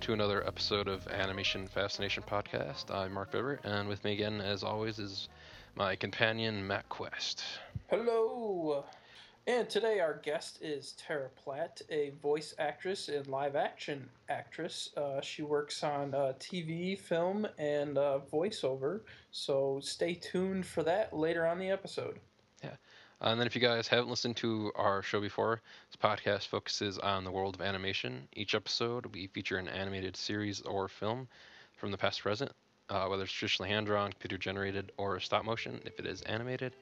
To another episode of Animation Fascination Podcast. I'm Mark Bibber, and with me again, as always, is my companion, Matt Quest. Hello! And today our guest is Tara Platt, a voice actress and live action actress. Uh, she works on uh, TV, film, and uh, voiceover, so stay tuned for that later on the episode. Yeah. And then, if you guys haven't listened to our show before, this podcast focuses on the world of animation. Each episode, we feature an animated series or film from the past present, uh, whether it's traditionally hand drawn, computer generated, or stop motion. If it is animated,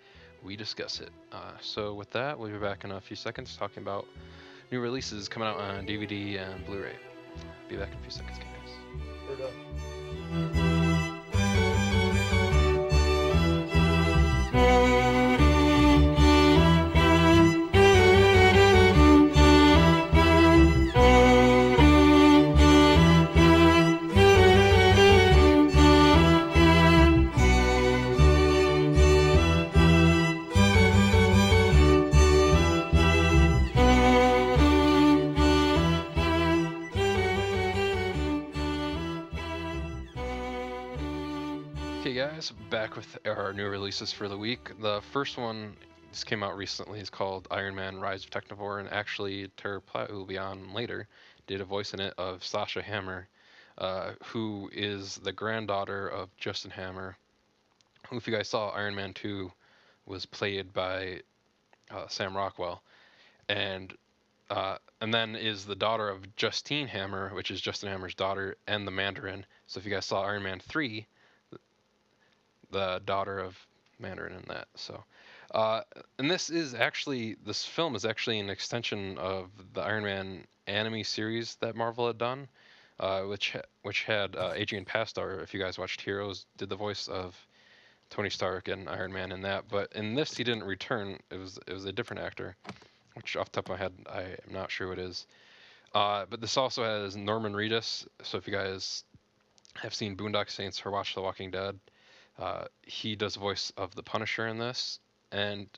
we discuss it. Uh, so, with that, we'll be back in a few seconds talking about new releases coming out on DVD and Blu ray. Be back in a few seconds, guys. Okay, guys, back with our new releases for the week. The first one just came out recently. is called Iron Man: Rise of Technovore, and actually Tara Platt, who will be on later, did a voice in it of Sasha Hammer, uh, who is the granddaughter of Justin Hammer, who, if you guys saw Iron Man 2, was played by uh, Sam Rockwell, and uh, and then is the daughter of Justine Hammer, which is Justin Hammer's daughter, and the Mandarin. So if you guys saw Iron Man 3 the daughter of Mandarin in that. So, uh, and this is actually this film is actually an extension of the Iron Man anime series that Marvel had done, uh, which which had uh, Adrian Pasdar. If you guys watched Heroes, did the voice of Tony Stark and Iron Man in that. But in this, he didn't return. It was it was a different actor, which off the top of my head I am not sure it is. Uh, but this also has Norman Reedus. So if you guys have seen Boondock Saints or watched The Walking Dead, uh, he does voice of the Punisher in this, and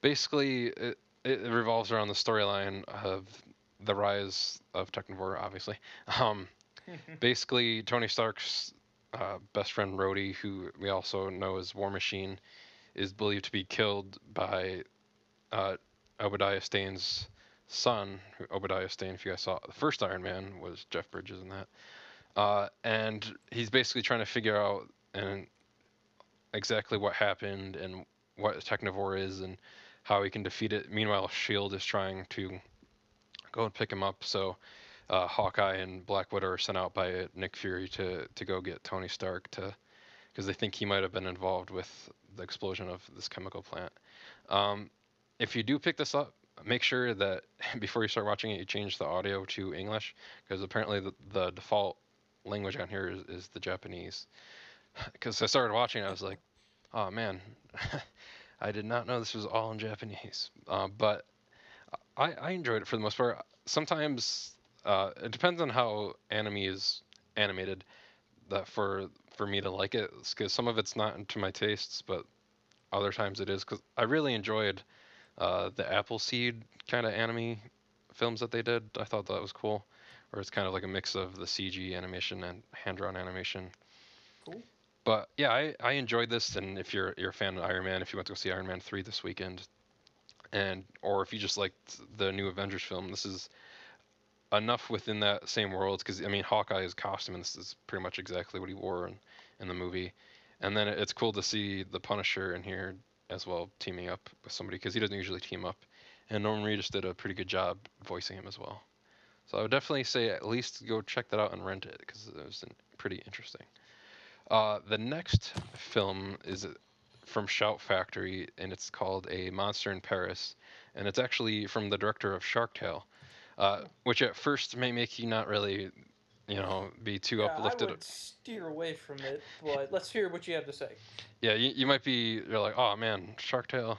basically it, it revolves around the storyline of the rise of Technovore, obviously. Um, basically, Tony Stark's uh, best friend Rhodey, who we also know as War Machine, is believed to be killed by uh, Obadiah Stane's son. Obadiah Stane, if you guys saw the first Iron Man, was Jeff Bridges in that. Uh, and he's basically trying to figure out and exactly what happened and what Technovore is and how he can defeat it. Meanwhile, Shield is trying to go and pick him up. So uh, Hawkeye and Black Widow are sent out by Nick Fury to to go get Tony Stark to because they think he might have been involved with the explosion of this chemical plant. Um, if you do pick this up, make sure that before you start watching it, you change the audio to English because apparently the, the default language on here is, is the Japanese. Because I started watching, I was like, oh man, I did not know this was all in Japanese. Uh, but I, I enjoyed it for the most part. Sometimes uh, it depends on how anime is animated. That for for me to like it, because some of it's not to my tastes, but other times it is. Because I really enjoyed uh, the Appleseed kind of anime films that they did. I thought that was cool, where it's kind of like a mix of the CG animation and hand drawn animation. Cool. But yeah, I, I enjoyed this, and if you're you're a fan of Iron Man, if you went to go see Iron Man three this weekend, and or if you just liked the new Avengers film, this is enough within that same world. Because I mean, Hawkeye's costume, and this is pretty much exactly what he wore in, in the movie, and then it's cool to see the Punisher in here as well, teaming up with somebody because he doesn't usually team up, and Norman Reedus did a pretty good job voicing him as well. So I would definitely say at least go check that out and rent it because it was pretty interesting. Uh, the next film is from Shout Factory, and it's called A Monster in Paris, and it's actually from the director of Shark Tale, uh, which at first may make you not really, you know, be too yeah, uplifted. I would steer away from it, but let's hear what you have to say. Yeah, you, you might be you're like, oh man, Shark Tale,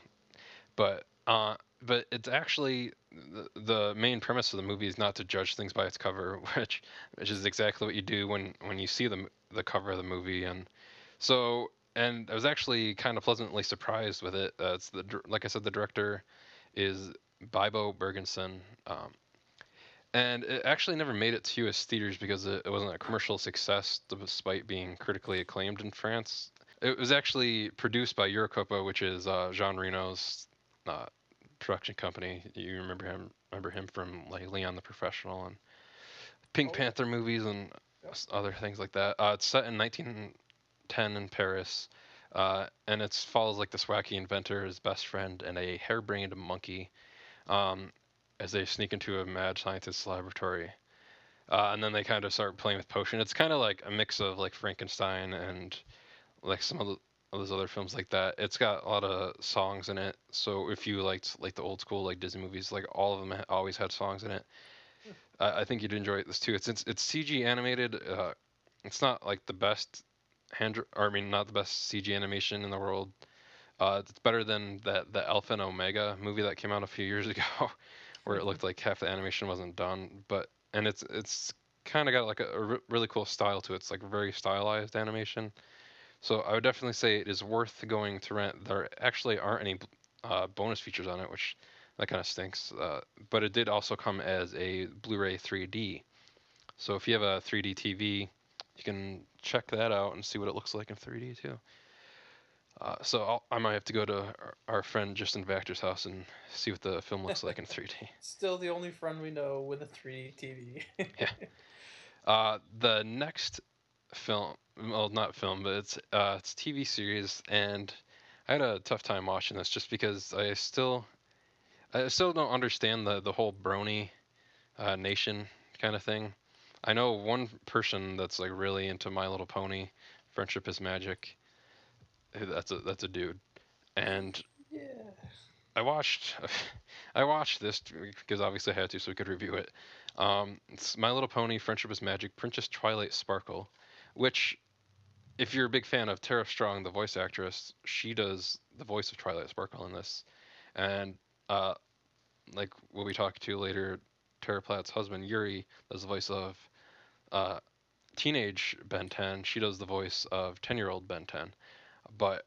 but uh, but it's actually the, the main premise of the movie is not to judge things by its cover, which which is exactly what you do when when you see the the cover of the movie, and so and I was actually kind of pleasantly surprised with it. Uh, it's the like I said, the director is Bibo Bergeron, um, and it actually never made it to U.S. theaters because it, it wasn't a commercial success, despite being critically acclaimed in France. It was actually produced by EuropaCorp, which is uh, Jean Reno's uh, production company. You remember him? Remember him from like Leon the Professional and Pink Oh. Panther movies and Yep. s- other things like that. Uh, it's set in 1910 in Paris, uh, and it follows like this wacky inventor, his best friend, and a harebrained monkey, um, as they sneak into a mad scientist's laboratory. Uh, and then they kind of start playing with potion. It's kind of like a mix of like Frankenstein and like some of, the, of those other films like that. It's got a lot of songs in it. So if you liked like the old school like Disney movies, like all of them ha- always had songs in it. I, I think you'd enjoy this too. It's it's, it's CG animated. Uh, it's not like the best hand, or I mean not the best CG animation in the world. Uh, it's better than that the Alpha and Omega movie that came out a few years ago, where it looked like half the animation wasn't done. But and it's it's kind of got like a, a really cool style to it. It's like very stylized animation. So I would definitely say it is worth going to rent. There actually aren't any uh, bonus features on it, which that kind of stinks. Uh, but it did also come as a Blu-ray 3D. So if you have a 3D TV, you can check that out and see what it looks like in 3D too. Uh, so I'll, I might have to go to our, our friend Justin Vactor's house and see what the film looks like in 3D. Still the only friend we know with a 3D TV. Uh, the next film, well, not film, but it's uh, it's TV series, and I had a tough time watching this just because I still, I still don't understand the the whole Brony uh, Nation kind of thing. I know one person that's like really into My Little Pony, Friendship is Magic. That's a that's a dude, and yeah. I watched I watched this because obviously I had to so we could review it. Um, it's My Little Pony, Friendship is Magic, Princess Twilight Sparkle, which, if you're a big fan of Tara Strong, the voice actress, she does the voice of Twilight Sparkle in this, and uh, like we'll be talking to later, Tara Platt's husband Yuri does the voice of uh, teenage Ben 10. She does the voice of 10 year old Ben 10, but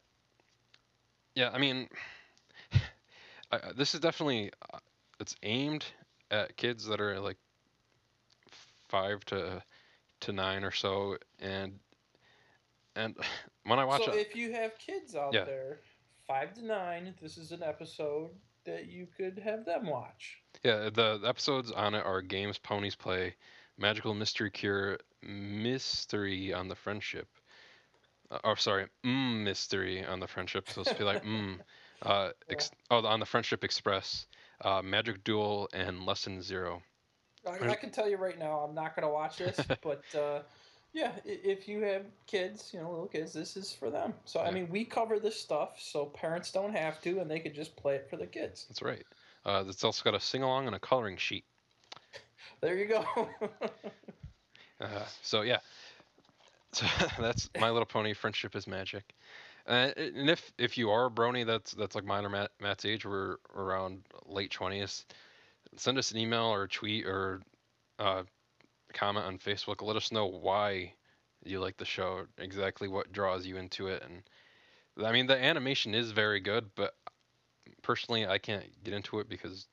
yeah, I mean. I- this is definitely uh, it's aimed at kids that are like five to to nine or so, and and when I watch so it, if you have kids out Yeah. there, five to nine, this is an episode that you could have them watch. yeah, the episodes on it are games ponies play, magical mystery cure, mystery on the friendship. Uh, oh, sorry, mm, mystery on the friendship. So it's be like mm. Uh, ex- oh, on the friendship express, uh, magic duel, and lesson zero. I, I can tell you right now, I'm not going to watch this, but uh, yeah, if you have kids, you know, little kids, this is for them. So I mean, we cover this stuff, so parents don't have to, and they could just play it for the kids. That's right. Uh, it's also got a sing along and a coloring sheet. There you go. Uh, so yeah, so that's My Little Pony. Friendship is magic. Uh, and if if you are a brony, that's that's like mine or Matt, Matt's age, we're around late twenties. Send us an email or a tweet or uh, comment on Facebook. Let us know why you like the show, exactly what draws you into it, and I mean the animation is very good, but personally I can't get into it because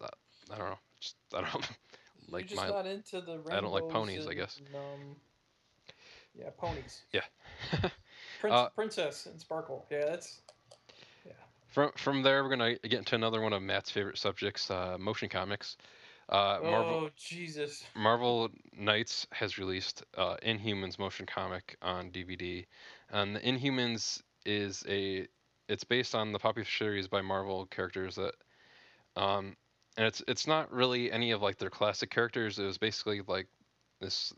uh, I don't know, just I don't like You're just my not into the I don't like ponies, I guess. Um, yeah, ponies. Yeah. Prince, Uh, Princess and Sparkle. Yeah, that's From from there, we're gonna get into another one of Matt's favorite subjects, uh, motion comics. Uh, Marvel oh Jesus. Marvel Knights has released uh, Inhumans motion comic on DVD, and the Inhumans is a it's based on the popular series by Marvel characters that, um, and it's it's not really any of like their classic characters. It was basically like this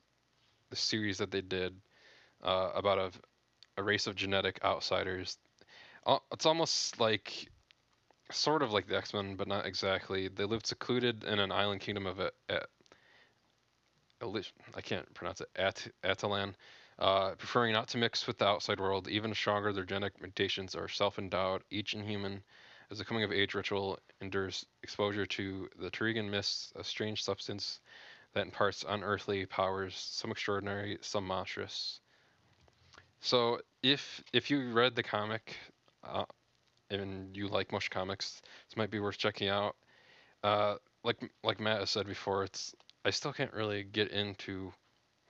the series that they did uh, about a a race of genetic outsiders. Al- It's almost like sort of like the X Men, but not exactly. They lived secluded in an island kingdom of uh, uh, a, a, Elis- I can't pronounce it. At Attilan, uh, preferring not to mix with the outside world. Even stronger, their genetic mutations are self-endowed. Each inhuman, as a coming-of-age ritual, endures exposure to the Terrigen mists, a strange substance that imparts unearthly powers, some extraordinary, some monstrous. So, if if you read the comic, uh, and you like motion comics, this might be worth checking out. Uh, like like Matt has said before, it's I still can't really get into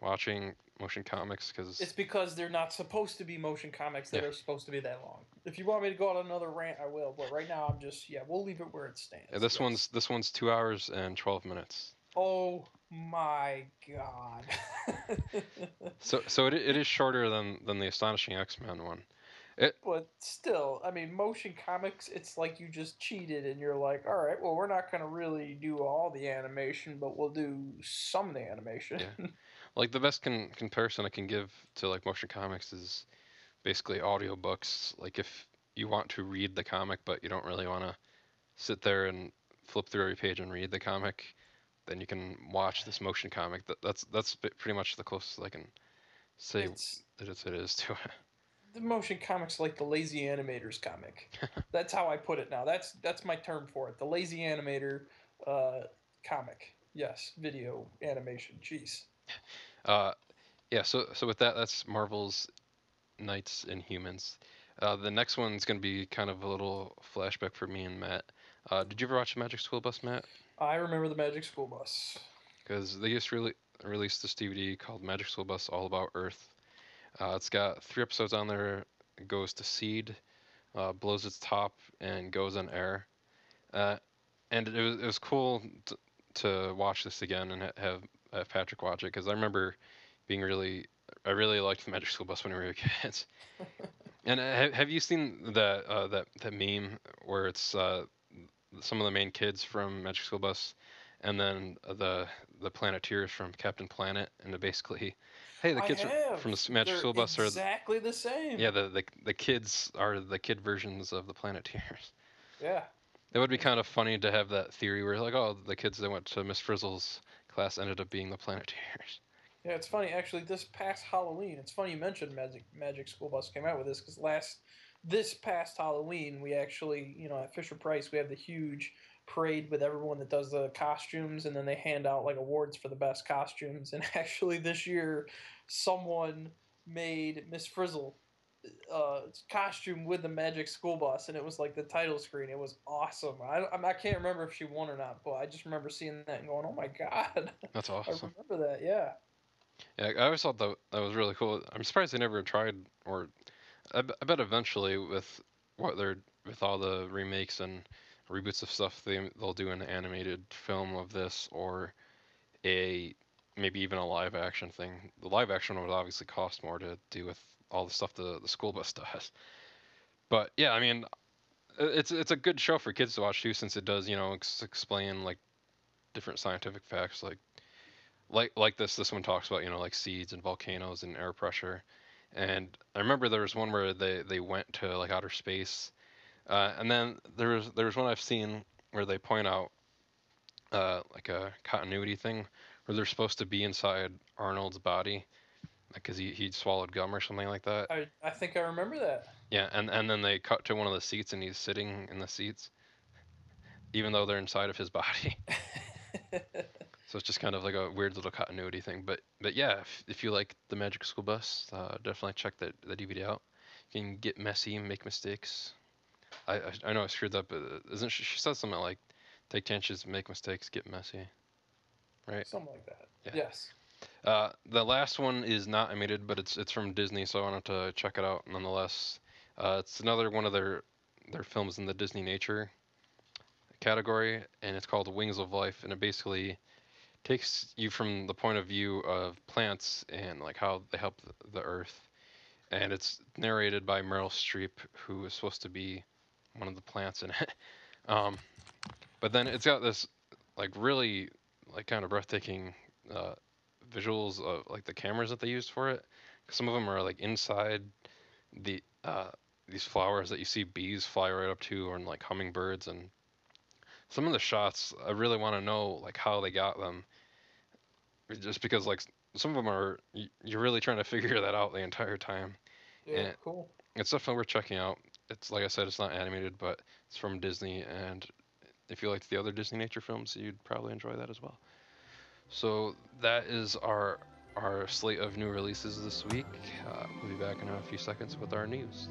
watching motion comics because It's because they're not supposed to be motion comics that Yeah. are supposed to be that long. If you want me to go on another rant, I will. But right now, I'm just yeah, we'll leave it where it stands. this yes. one's this one's two hours and twelve minutes. Oh my god. So so it, it is shorter than than the astonishing X Men one. But still, I mean, motion comics, it's like you just cheated and you're like, all right, well, we're not going to really do all the animation, but we'll do some of the animation. Yeah. Like the best con- comparison I can give to like motion comics is basically audiobooks. Like if you want to read the comic but you don't really want to sit there and flip through every page and read the comic, then you can watch this motion comic. That that's that's pretty much the closest I can say it's that it is to it. The motion comics like the lazy animators comic. that's how I put it now. That's that's my term for it. The lazy animator uh, comic. Yes, video animation. Jeez. Uh, yeah. So so with that, that's Marvel's Knights Inhumans. Uh, the next one's gonna be kind of a little flashback for me and Matt. Uh, did you ever watch the Magic School Bus, Matt? I remember the Magic School Bus. because they just really released this DVD called Magic School Bus All About Earth. Uh, it's got three episodes on there. It goes to seed, uh, blows its top, and goes on air. Uh, and it was it was cool t- to watch this again and ha- have, have Patrick watch it because I remember being really I really liked the Magic School Bus when we were kids. and uh, have, have you seen that uh, that that meme where it's uh, some of the main kids from Magic School Bus, and then the the Planeteers from Captain Planet, and basically, hey, the kids from, the Magic They're School Bus are exactly the same. yeah the, the the kids are the kid versions of the Planeteers. Yeah. It would be kind of funny to have that theory where like, oh, the kids that went to Miss Frizzle's class ended up being the Planeteers. Yeah, it's funny actually. This past Halloween, it's funny you mentioned Magic Magic School Bus came out with this because last this past Halloween we actually you know at Fisher Price we have the huge parade with everyone that does the costumes and then they hand out like awards for the best costumes and actually this year someone made Miss Frizzle uh, costume with the Magic School Bus and it was like the title screen. It was awesome. I I can't remember if she won or not, but I just remember seeing that and going, oh my god. That's awesome. I remember that. Yeah. Yeah, I always thought that that was really cool. I'm surprised they never tried, or I, I bet eventually with what they're with all the remakes and reboots of stuff, they they'll do an animated film of this or a maybe even a live action thing. The live action would obviously cost more to do with all the stuff the the school bus does. But yeah, I mean, it's it's a good show for kids to watch too, since it does you know ex- explain like different scientific facts like like like this this one talks about you know like seeds and volcanoes and air pressure and i remember there was one where they they went to like outer space uh, and then there was there was one i've seen where they point out uh, like a continuity thing where they're supposed to be inside arnold's body because he, he swallowed gum or something like that I, I think I remember that. yeah and and then they cut to one of the seats and he's sitting in the seats even though they're inside of his body So it's just kind of like a weird little continuity thing. But but yeah, if, if you like the Magic School Bus, uh, definitely check that the DVD out. You can get messy, make mistakes. I I, I know I screwed up. But isn't she, she said something like, "Take chances, make mistakes, get messy." Right. Something like that. Yeah. Yes. Uh, the last one is not animated, but it's it's from Disney, so I wanted to check it out nonetheless. Uh, it's another one of their their films in the Disney nature category, and it's called Wings of Life, and it basically takes you from the point of view of plants and like how they help the earth, and it's narrated by Meryl Streep, who is supposed to be one of the plants in it. Um, but then it's got this like really like kind of breathtaking uh, visuals of like the cameras that they used for it. Some of them are like inside the uh, these flowers that you see bees fly right up to, or like hummingbirds, and some of the shots I really want to know like how they got them. Just because like some of them are you're really trying to figure that out the entire time. Yeah. Yeah. Cool. It's definitely worth checking out. It's like I said, it's not animated, but it's from Disney, and if you liked the other Disney nature films, you'd probably enjoy that as well. So that is our our slate of new releases this week. Uh, we'll be back in a few seconds with our news.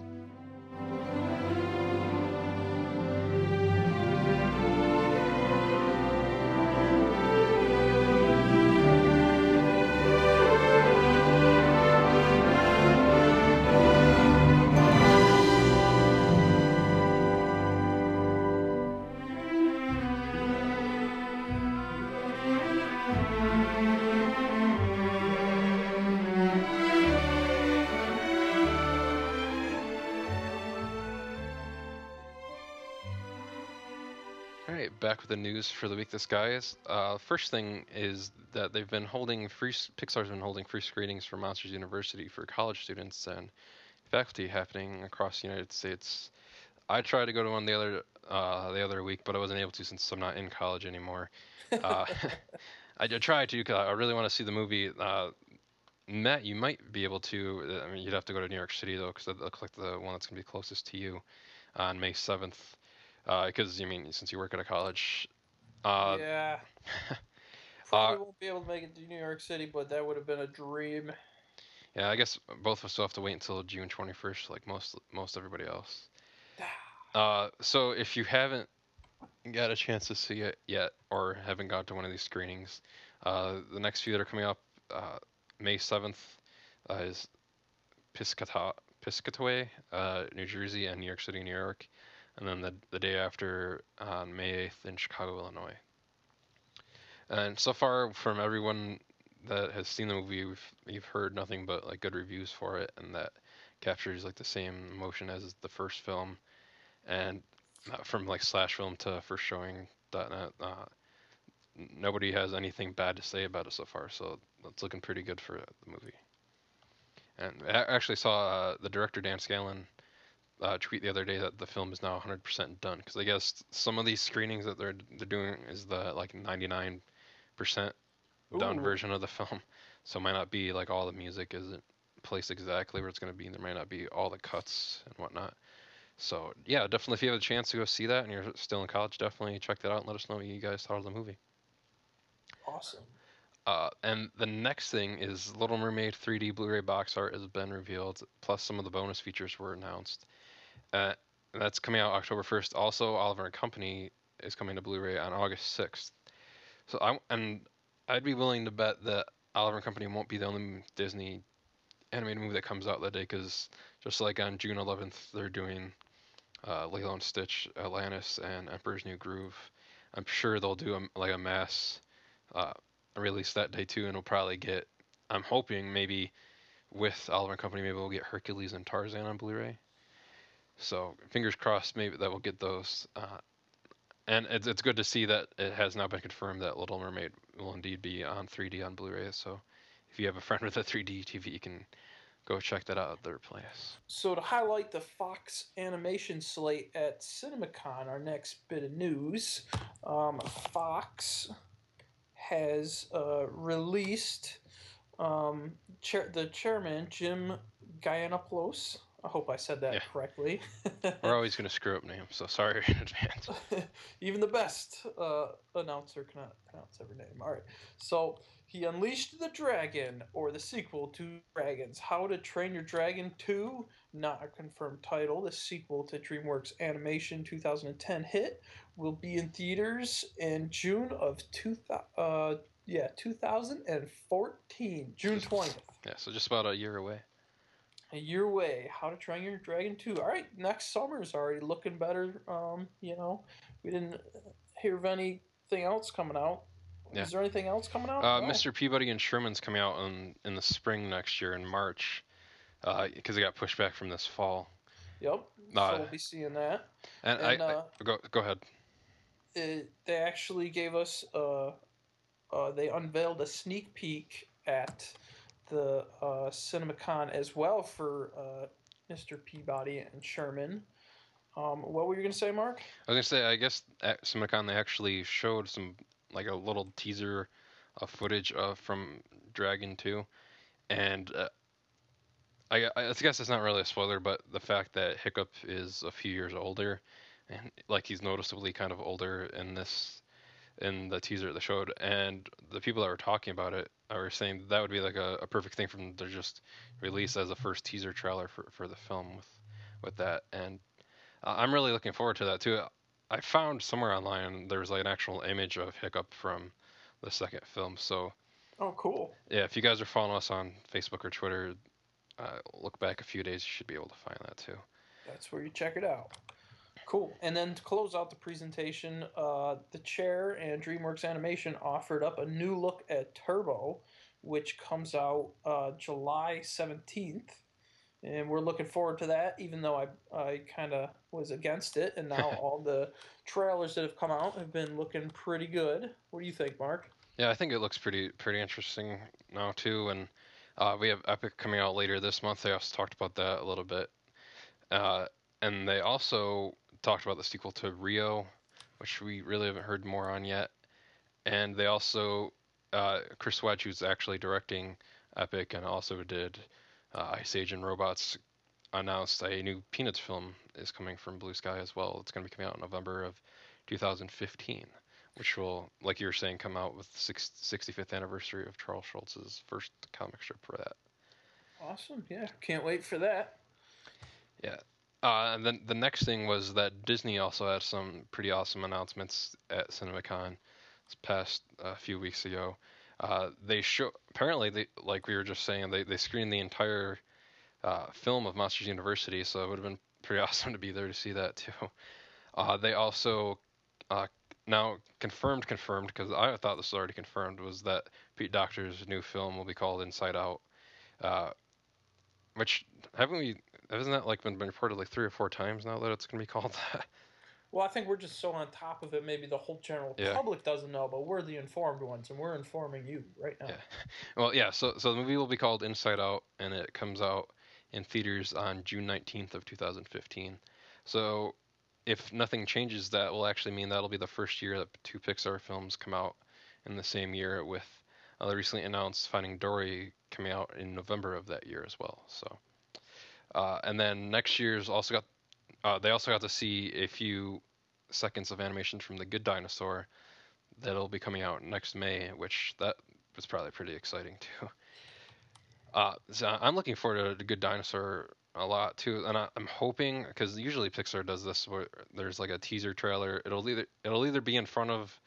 The news for the week. This guys. Uh, first thing is that they've been holding free. Pixar's been holding free screenings for Monsters University for college students and faculty happening across the United States. I tried to go to one the other uh, the other week, but I wasn't able to since I'm not in college anymore. Uh, I tried to because I really want to see the movie. Uh, Matt, you might be able to. I mean, you'd have to go to New York City though, because that looks like the one that's gonna be closest to you on May seventh. Because I mean, since you work at a college. Uh, yeah. Probably won't be able to make it to New York City, but that would have been a dream. Yeah, I guess both of us will have to wait until June 21st, like most most everybody else. Uh, so if you haven't got a chance to see it yet, or haven't got to one of these screenings, uh, the next few that are coming up, uh, May 7th uh, is Piscata- Piscataway, uh, New Jersey, and New York City, New York, and then the the day after on May 8th in Chicago, Illinois. And so far, from everyone that has seen the movie, we've, you've heard nothing but like good reviews for it, and that captures like the same emotion as the first film, and from like slash film to first showing .net, uh, nobody has anything bad to say about it so far. So it's looking pretty good for the movie. And I actually saw uh, the director Dan Scanlon uh, tweet the other day that the film is now 100% done because I guess some of these screenings that they're they're doing is the like 99% done Ooh. version of the film, so it might not be like all the music isn't placed exactly where it's going to be. and There might not be all the cuts and whatnot. So yeah, definitely if you have a chance to go see that and you're still in college, definitely check that out and let us know what you guys thought of the movie. Awesome. Uh, and the next thing is Little Mermaid 3D Blu-ray box art has been revealed, plus some of the bonus features were announced. Uh, that's coming out October 1st. Also, Oliver and Company is coming to Blu-ray on August 6th. So I and I'd be willing to bet that Oliver and Company won't be the only Disney animated movie that comes out that day, because just like on June 11th, they're doing uh, Lilo and Stitch, Atlantis, and Emperor's New Groove. I'm sure they'll do a, like a mass uh, release that day too, and we'll probably get. I'm hoping maybe with Oliver Company, maybe we'll get Hercules and Tarzan on Blu-ray. So fingers crossed, maybe that we'll get those. Uh, and it's it's good to see that it has now been confirmed that Little Mermaid will indeed be on 3D on Blu-ray. So if you have a friend with a 3D TV, you can go check that out at their place. So to highlight the Fox animation slate at CinemaCon, our next bit of news, um, Fox has uh, released um, chair- the chairman Jim Gianopulos. I hope I said that Yeah. correctly. We're always going to screw up names, so sorry in advance. Even the best uh, announcer cannot pronounce every name. All right. So he unleashed the dragon, or the sequel to Dragons: How to Train Your Dragon 2. Not a confirmed title. The sequel to DreamWorks Animation 2010 hit will be in theaters in June of 2000. Uh, yeah, 2014, June 20th. Yeah, so just about a year away. A year away. How to Train Your Dragon 2. All right, next summer's already looking better. Um, you know, we didn't hear of anything else coming out. Yeah. Is there anything else coming out? Uh, No. Mr. Peabody and Sherman's coming out in in the spring next year in March, because it got pushed back from this fall. Yep. Uh, so we'll be seeing that. And, And, I, uh, I go go ahead. It, they actually gave us. Uh, uh, they unveiled a sneak peek at the uh, CinemaCon as well for uh, Mr. Peabody and Sherman. Um, what were you gonna say, Mark? I was gonna say, I guess at CinemaCon they actually showed some like a little teaser of footage of from Dragon 2, and uh, I, I guess it's not really a spoiler, but the fact that Hiccup is a few years older, and like he's noticeably kind of older in this in the teaser that showed, and the people that were talking about it are saying that would be like a, a perfect thing from to just release as a first teaser trailer for, for the film with with that, and uh, I'm really looking forward to that too. I found somewhere online there was like an actual image of Hiccup from the second film. So Oh, cool. yeah, if you guys are following us on Facebook or Twitter, uh, look back a few days, you should be able to find that too. That's where you check it out. Cool. And then to close out the presentation, uh, the chair and DreamWorks Animation offered up a new look at Turbo, which comes out uh, July 17th and we're looking forward to that. Even though I I kind of was against it, and now all the trailers that have come out have been looking pretty good. What do you think, Mark? Yeah, I think it looks pretty pretty interesting now too, and uh, we have Epic coming out later this month. They also talked about that a little bit, uh, and they also talked about the sequel to Rio, which we really haven't heard more on yet. And they also uh, Chris Wedge, who's actually directing Epic and also did uh, Ice Age and Robots, announced a new Peanuts film is coming from Blue Sky as well. It's going to be coming out in November of 2015 which will, like you were saying, come out with the 65th anniversary of Charles Schulz's first comic strip for that. Awesome. Yeah, can't wait for that. Yeah. Uh, and then the next thing was that Disney also had some pretty awesome announcements at CinemaCon this past a uh, few weeks ago. Uh, they show apparently they like we were just saying they they screened the entire uh, film of Monsters University, so it would have been pretty awesome to be there to see that too. Uh, they also uh, now confirmed, confirmed because I thought this was already confirmed was that Pete Docter's new film will be called Inside Out, uh, which haven't we? Hasn't that like been, been reported like three or four times now that it's gonna be called that? Well, I think we're just so on top of it. Maybe the whole general yeah. public doesn't know, but we're the informed ones, and we're informing you right now. Yeah. Well, yeah. So, so the movie will be called Inside Out, and it comes out in theaters on June nineteenth of two thousand fifteen. So if nothing changes, that will actually mean that'll be the first year that two Pixar films come out in the same year, with uh, the recently announced Finding Dory coming out in November of that year as well. So, uh, and then next year's also got uh, they also got to see a few seconds of animation from The Good Dinosaur that'll be coming out next May, which that was probably pretty exciting too. Uh, so I'm looking forward to The Good Dinosaur a lot too, and I, am hoping because usually Pixar does this where there's like a teaser trailer. It'll either it'll either be in front of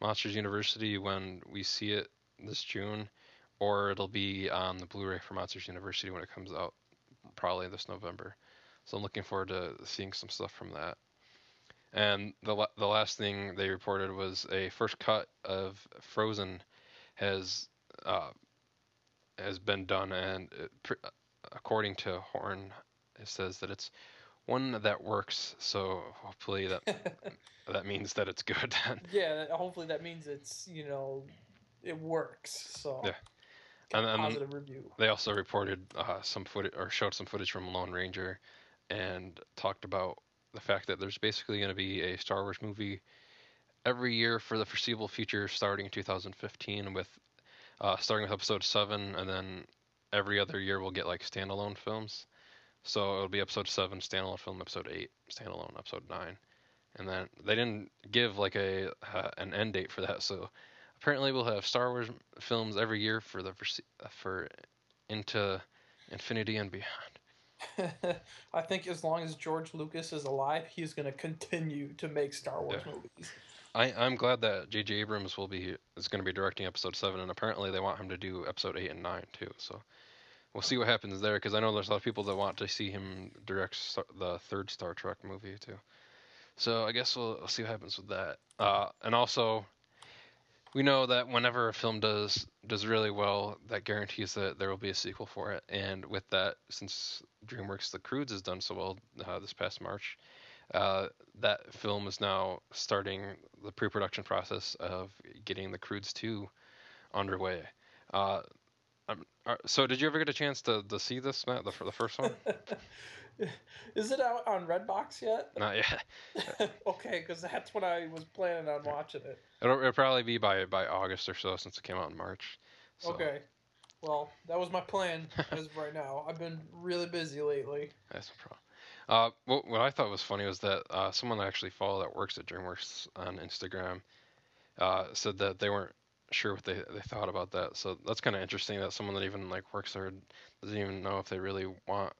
Monsters University when we see it this June, or it'll be on the Blu-ray for Monsters University when it comes out probably this November. So I'm looking forward to seeing some stuff from that. And the the last thing they reported was a first cut of Frozen has uh, has been done, and it, according to Horn, it says that it's one that works. So hopefully that that means that it's good. yeah, hopefully that means it's you know it works. So yeah. And, and positive review. They also reported uh, some footage or showed some footage from Lone Ranger, and talked about the fact that there's basically going to be a Star Wars movie every year for the foreseeable future, starting in 2015, with uh, starting with Episode Seven, and then every other year we'll get like standalone films. So it'll be episode seven, standalone film, episode eight, standalone, episode nine, and then they didn't give like a uh, an end date for that. So apparently we'll have Star Wars films every year for the for into infinity and beyond. I think as long as George Lucas is alive, he's going to continue to make Star Wars yeah. movies. I, I'm glad that J.J. Abrams will be is going to be directing episode seven, and apparently they want him to do episode eight and nine too. So we'll see what happens there because I know there's a lot of people that want to see him direct the third Star Trek movie too. So I guess we'll, we'll see what happens with that. Uh, and also, we know that whenever a film does does really well, that guarantees that there will be a sequel for it. And with that, since DreamWorks The Croods has done so well uh, this past March, uh, that film is now starting the pre-production process of getting The Croods 2 underway. Uh, uh, so did you ever get a chance to, to see this, Matt, the, the first one? Is it out on Redbox yet? Not yet. okay, because that's when I was planning on watching it. It'll, it'll, probably be by by August or so since it came out in March. So. Okay. Well, that was my plan as of right now. I've been really busy lately. That's no problem. Uh, what, what I thought was funny was that uh, someone I actually follow that works at DreamWorks on Instagram uh, said that they weren't sure what they, they thought about that. So that's kind of interesting that someone that even like works there doesn't even know if they really want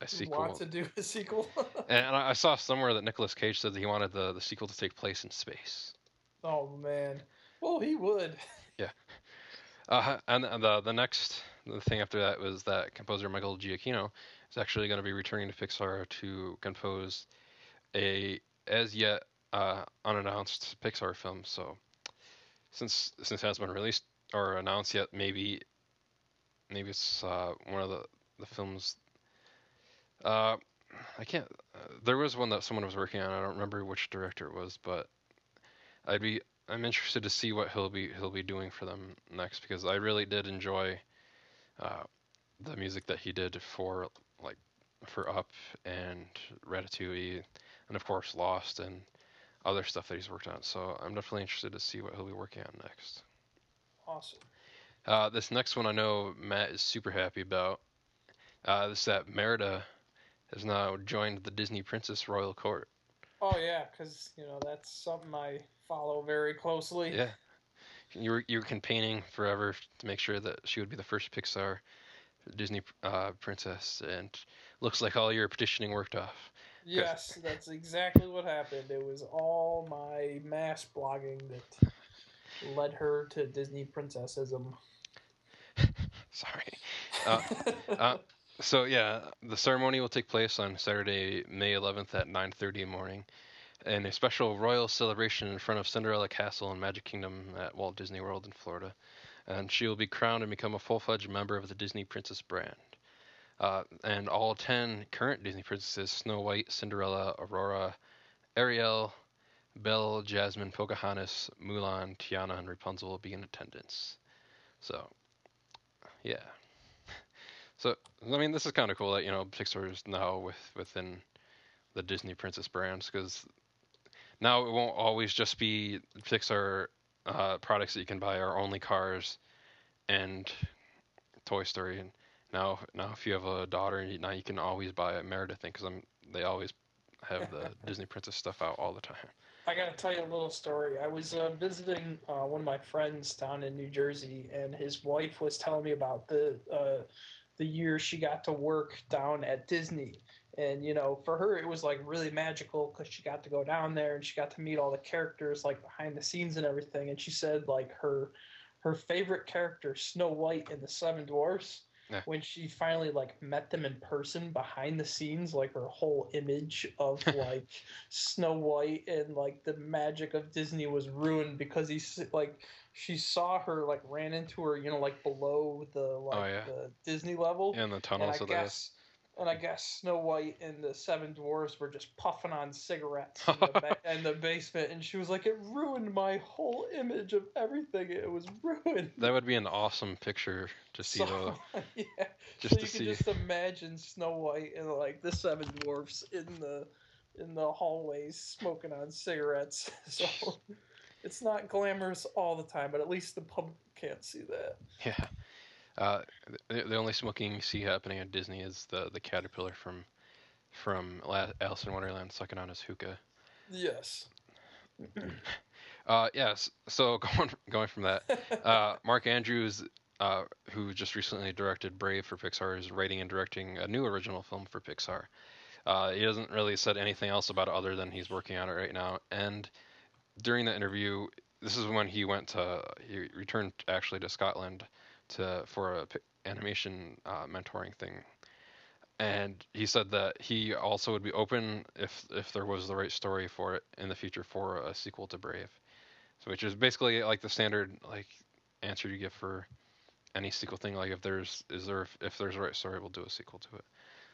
a sequel. Want to do a sequel? and I, I saw somewhere that Nicolas Cage said that he wanted the, the sequel to take place in space. Oh man, well he would. yeah. Uh, and the the next the thing after that was that composer Michael Giacchino is actually going to be returning to Pixar to compose a as yet uh, unannounced Pixar film. So since since it hasn't been released or announced yet, maybe maybe it's uh, one of the the films Uh, I can't. Uh, there was one that someone was working on. I don't remember which director it was, but I'd be. I'm interested to see what he'll be he'll be doing for them next because I really did enjoy uh, the music that he did for like for Up and Ratatouille, and of course Lost and other stuff that he's worked on. So I'm definitely interested to see what he'll be working on next. Awesome. Uh, this next one I know Matt is super happy about. Uh, this is that Merida has now joined the Disney Princess Royal Court. Oh yeah, because you know that's something I follow very closely. Yeah, you were you were campaigning forever to make sure that she would be the first Pixar Disney uh, princess, and looks like all your petitioning worked off. Yes, that's exactly what happened. It was all my mass blogging that led her to Disney princessism. Sorry. Uh, uh, so yeah, the ceremony will take place on Saturday, May 11th at 9:30 in morning, in a special royal celebration in front of Cinderella Castle and Magic Kingdom at Walt Disney World in Florida, and she will be crowned and become a full-fledged member of the Disney Princess brand. Uh, and all 10 current Disney princesses Snow White, Cinderella, Aurora, Ariel, Belle, Jasmine, Pocahontas, Mulan, Tiana, and Rapunzel will be in attendance. So, yeah. So, I mean, this is kind of cool that, you know, Pixar is now with, within the Disney Princess brands because now it won't always just be Pixar uh, products that you can buy are only Cars and Toy Story. And now, now if you have a daughter, now you can always buy a Meredith thing because they always have the Disney Princess stuff out all the time. I gotta tell you a little story. I was uh, visiting uh, one of my friends down in New Jersey, and his wife was telling me about the uh, the year she got to work down at Disney. And you know, for her, it was like really magical because she got to go down there and she got to meet all the characters like behind the scenes and everything. And she said like her her favorite character, Snow White in the Seven Dwarfs, Yeah. when she finally like met them in person behind the scenes, like her whole image of like Snow White and like the magic of Disney was ruined because he's like she saw her like ran into her, you know, like below the oh, like Oh, yeah. the Disney level. And the and tunnels of this. guess and I guess Snow White and the Seven Dwarfs were just puffing on cigarettes in the, ba- in the basement, and she was like, "It ruined my whole image of everything. It was ruined." That would be an awesome picture to see, though. Yeah, Just so to you see. just imagine Snow White and like the Seven Dwarfs in the in the hallways smoking on cigarettes. So it's not glamorous all the time, but at least the public can't see that. Yeah. Uh, the, the only smoking you see happening at Disney is the, the caterpillar from from Alice in Wonderland sucking on his hookah. Yes. Uh, yes. So going going from that, uh, Mark Andrews, uh, who just recently directed Brave for Pixar, is writing and directing a new original film for Pixar. Uh, he hasn't really said anything else about it other than he's working on it right now. And during the interview, this is when he went to he returned actually to Scotland to for a animation uh, mentoring thing. And he said that he also would be open if if there was the right story for it in the future for a sequel to Brave. So which is basically like the standard like answer you give for any sequel thing. Like if there's is there if there's a right story, we'll do a sequel to it.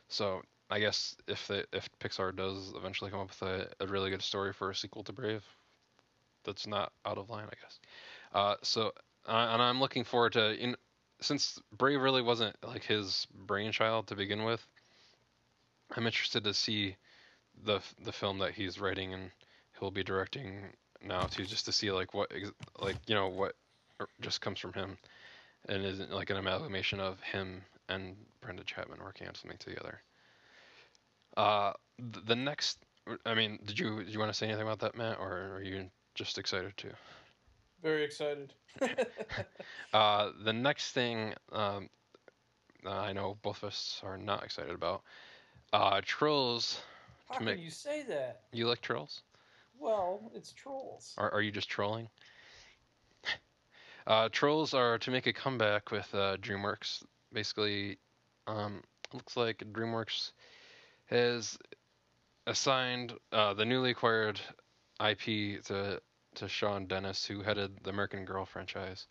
So I guess if the if Pixar does eventually come up with a, a really good story for a sequel to Brave, that's not out of line, I guess. Uh, so uh, and I'm looking forward to in since Brave really wasn't like his brainchild to begin with. I'm interested to see the the film that he's writing and he'll be directing now too, just to see like what like you know what just comes from him, and isn't like an amalgamation of him and Brenda Chapman working on something together. Uh, th- the next, I mean, did you did you want to say anything about that, Matt, or are you just excited too? Very excited. Uh, the next thing um, I know both of us are not excited about. Uh, Trolls. How make- can you say that? You like Trolls? Well, it's trolls. Are, are you just trolling? Uh, Trolls are to make a comeback with uh, DreamWorks. Basically, um, looks like DreamWorks has assigned uh, the newly acquired IP to to Sean Dennis, who headed the American Girl franchise.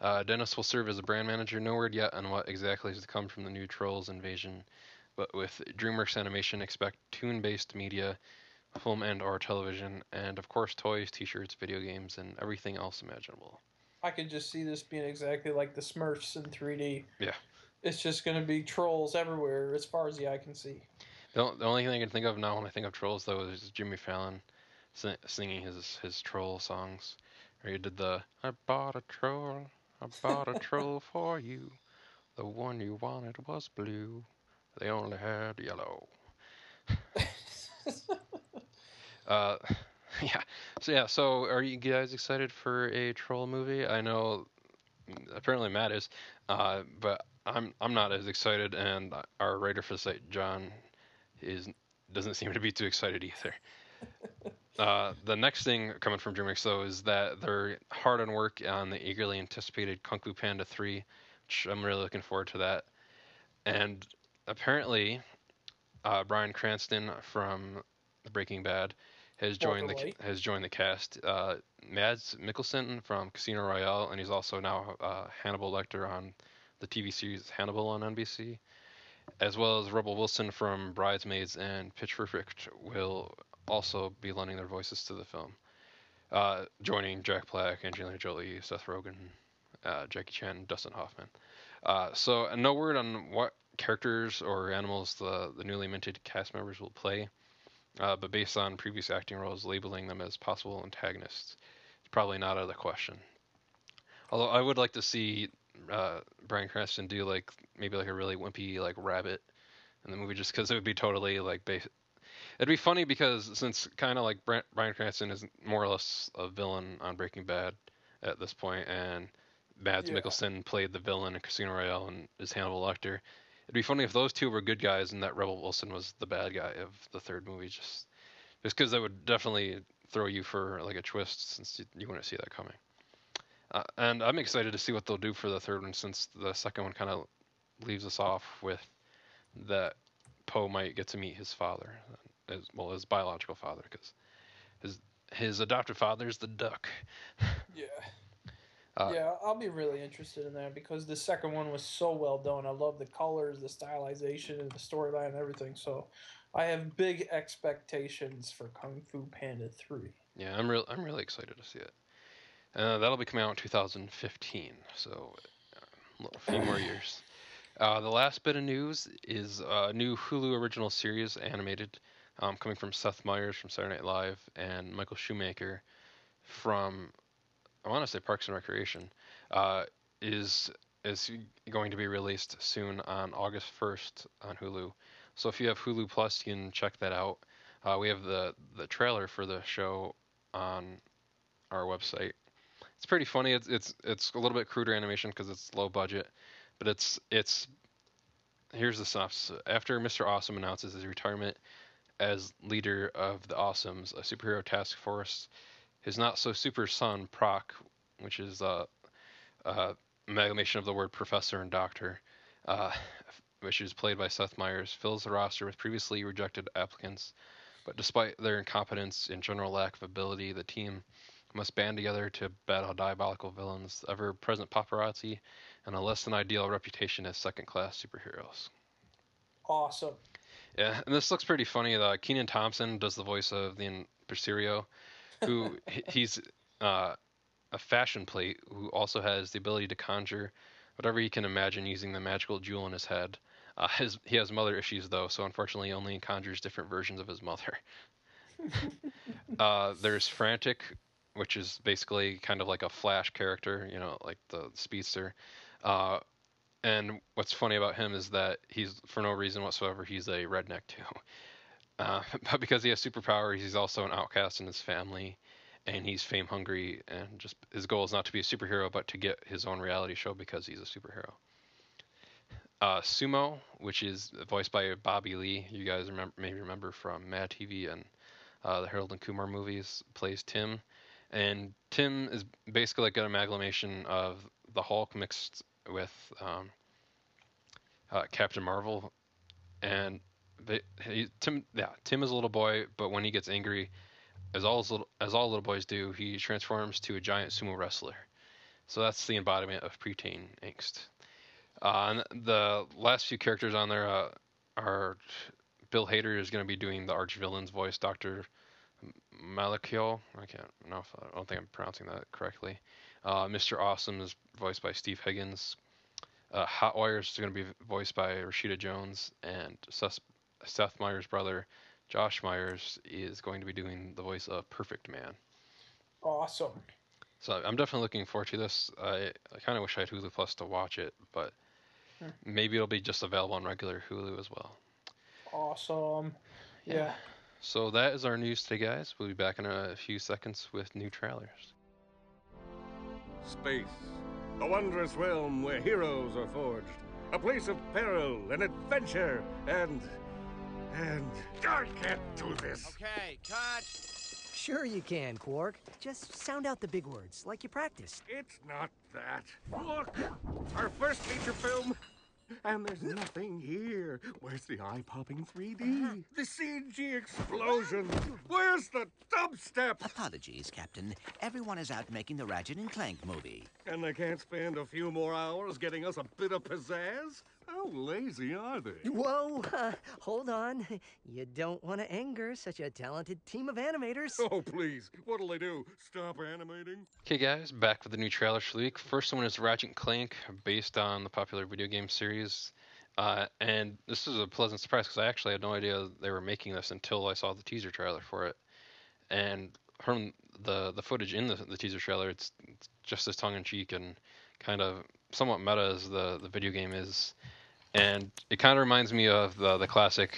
Uh, Dennis will serve as a brand manager. No word yet on what exactly is to come from the new Trolls invasion but with DreamWorks Animation, expect tune-based media, film and or television, and of course toys, t-shirts, video games, and everything else imaginable. I could just see this being exactly like the Smurfs in 3D. Yeah. It's just going to be trolls everywhere as far as the eye can see. The, the only thing I can think of now when I think of trolls though is Jimmy Fallon singing his his troll songs. Or he did the I bought a troll, I bought a troll for you. The one you wanted was blue. They only had yellow. uh, yeah. So yeah. So are you guys excited for a troll movie? I know. Apparently Matt is, uh, but I'm I'm not as excited, and our writer for the site, John, is doesn't seem to be too excited either. Uh, the next thing coming from DreamWorks though is that they're hard on work on the eagerly anticipated Kung Fu Panda 3, which I'm really looking forward to that. And apparently, uh, Bryan Cranston from Breaking Bad has joined Walter the White. has joined the cast. Uh, Mads Mikkelsen from Casino Royale, and he's also now uh, Hannibal Lecter on the TV series Hannibal on NBC, as well as Rebel Wilson from Bridesmaids and Pitch Perfect will also be lending their voices to the film, uh, joining Jack Black, Angelina Jolie, Seth Rogen, uh, Jackie Chan, Dustin Hoffman. Uh, so, no word on what characters or animals the, the newly minted cast members will play, uh, but based on previous acting roles, labeling them as possible antagonists is probably not out of the question. Although I would like to see uh, Bryan Cranston do like maybe like a really wimpy like rabbit in the movie, just because it would be totally like base. It'd be funny because since kind of like Bryan Cranston is more or less a villain on Breaking Bad at this point, and Mads Yeah. Mikkelsen played the villain in Casino Royale and is Hannibal Lecter. It'd be funny if those two were good guys and that Rebel Wilson was the bad guy of the third movie. Just just because that would definitely throw you for like a twist since you, you wouldn't see that coming. Uh, and I'm excited to see what they'll do for the third one since the second one kind of leaves us off with that Poe might get to meet his father, as well his biological father, because his his adopted father is the duck. Yeah. Uh, yeah, I'll be really interested in that because the second one was so well done. I love the colors, the stylization, and the storyline and everything. So I have big expectations for Kung Fu Panda 3. Yeah, I'm real. I'm really excited to see it. Uh, that'll be coming out in 2015, so uh, a few more years. Uh, the last bit of news is a new Hulu original series animated, um, coming from Seth Meyers from Saturday Night Live and Michael Shoemaker from I want to say Parks and Recreation. Uh, is is going to be released soon on August 1st on Hulu. So if you have Hulu Plus, you can check that out. Uh, we have the the trailer for the show on our website. It's pretty funny. It's it's it's a little bit cruder animation because it's low budget, but it's it's here's the synopsis. After Mr. Awesome announces his retirement as leader of the Awesomes, a superhero task force, his not so super son Prock, which is uh, amalgamation of the word professor and doctor, uh, which is played by Seth Meyers, fills the roster with previously rejected applicants. But despite their incompetence and general lack of ability, the team must band together to battle diabolical villains, ever present paparazzi, and a less than ideal reputation as second class superheroes. Awesome. Yeah, and this looks pretty funny. Uh, Kenan Thompson does the voice of the Impresario, who he's uh, a fashion plate who also has the ability to conjure whatever he can imagine using the magical jewel in his head. Uh, his, he has mother issues though, so unfortunately he only conjures different versions of his mother. uh, there's Frantic, which is basically kind of like a Flash character, you know, like the speedster. Uh, and what's funny about him is that he's, for no reason whatsoever, he's a redneck too. Uh, but because he has superpowers, he's also an outcast in his family, and he's fame hungry. And just his goal is not to be a superhero, but to get his own reality show because he's a superhero. Uh, Sumo, which is voiced by Bobby Lee, you guys remember, maybe remember from Mad TV and uh, the Harold and Kumar movies, plays Tim. And Tim is basically like an amalgamation of the Hulk mixed with um, uh, Captain Marvel. And they, he, Tim, yeah, Tim is a little boy, but when he gets angry, as all little, as all little boys do, he transforms to a giant sumo wrestler. So that's the embodiment of preteen angst. Uh, the last few characters on there, uh, our Bill Hader is going to be doing the arch villain's voice, Doctor Malocchio. I can't know I don't think I'm pronouncing that correctly. Uh, Mr. Awesome is voiced by Steve Higgins. Uh, Hot Wires is going to be voiced by Rashida Jones, and Seth, Seth Meyers' brother, Josh Meyers, is going to be doing the voice of Perfect Man. Awesome. So I'm definitely looking forward to this. I, I kind of wish I had Hulu Plus to watch it, but Hmm. maybe it'll be just available on regular Hulu as well. Awesome. Yeah. So that is our news today, guys. We'll be back in a few seconds with new trailers. Space, a wondrous realm where heroes are forged. A place of peril and adventure and. and. I can't do this! Okay, cut. Sure you can, Qwark. Just sound out the big words, like you practiced. It's not that. Look! Our first feature film! And there's nothing here. Where's the eye popping 3D? Uh-huh. The CG explosion? Where's the dubstep? Apologies, Captain. Everyone is out making the Ratchet and Clank movie. And they can't spend a few more hours getting us a bit of pizzazz? How lazy are they? Whoa, uh, hold on. You don't want to anger such a talented team of animators. Oh, please. What'll they do? Stop animating? Okay, guys, back with the new trailer for the week. First one is Ratchet and Clank, based on the popular video game series. Uh, and this is a pleasant surprise because I actually had no idea they were making this until I saw the teaser trailer for it. And from the the footage in the, the teaser trailer, it's, it's just as tongue in cheek and kind of somewhat meta as the, the video game is. And it kind of reminds me of the the classic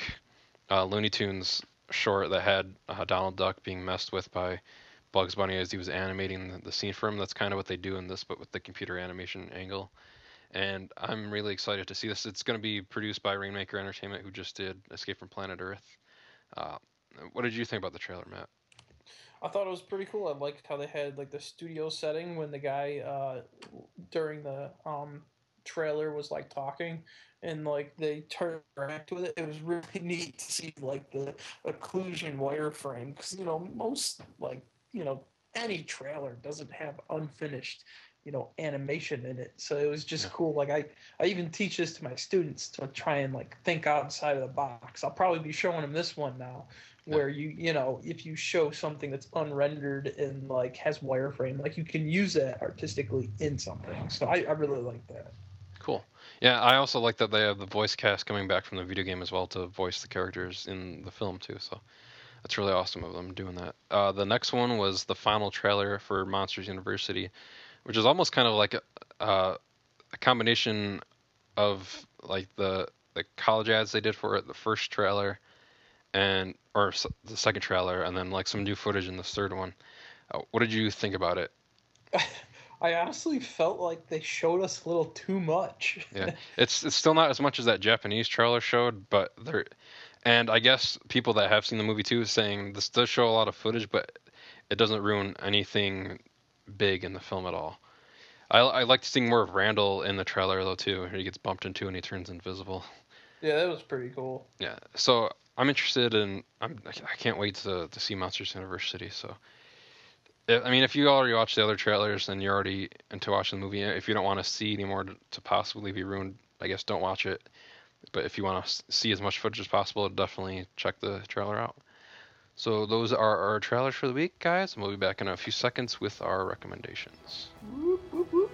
uh, Looney Tunes short that had uh, Donald Duck being messed with by Bugs Bunny as he was animating the, the scene for him. That's kind of what they do in this, but with the computer animation angle. And I'm really excited to see this. It's going to be produced by Rainmaker Entertainment, who just did Escape from Planet Earth. Uh, what did you think about the trailer, Matt? I thought it was pretty cool. I liked how they had like the studio setting when the guy uh, during the um, trailer was like talking and like they turned interact with it. It was really neat to see like the occlusion wireframe because you know most like you know any trailer doesn't have unfinished you know animation in it so it was just Yeah. cool like i i even teach this to my students to try and like think outside of the box i'll probably be showing them this one now Yeah. where you you know if you show something that's unrendered and like has wireframe like you can use that artistically in something so i, I really like that Cool. Yeah, I also like that they have the voice cast coming back from the video game as well to voice the characters in the film too. So that's really awesome of them doing that. Uh, the next one was the final trailer for Monsters University, which is almost kind of like a, uh, a combination of like the the college ads they did for it, the first trailer, and or the second trailer, and then like some new footage in the third one. Uh, what did you think about it? i honestly felt like they showed us a little too much. Yeah. It's it's still not as much as that japanese trailer showed but there and i guess people that have seen the movie too saying this does show a lot of footage but it doesn't ruin anything big in the film at all. I, I like seeing more of randall in the trailer though too where he gets bumped into and he turns invisible. Yeah that was pretty cool. Yeah. So i'm interested in i'm i can't wait to, to see monsters university so I- mean, if you already watched the other trailers, then you're already into watching the movie. If you don't want to see anymore to, to possibly be ruined, I guess don't watch it. But if you want to see as much footage as possible, definitely check the trailer out. So those are our trailers for the week, guys, and we'll be back in a few seconds with our recommendations. Whoop, whoop, whoop.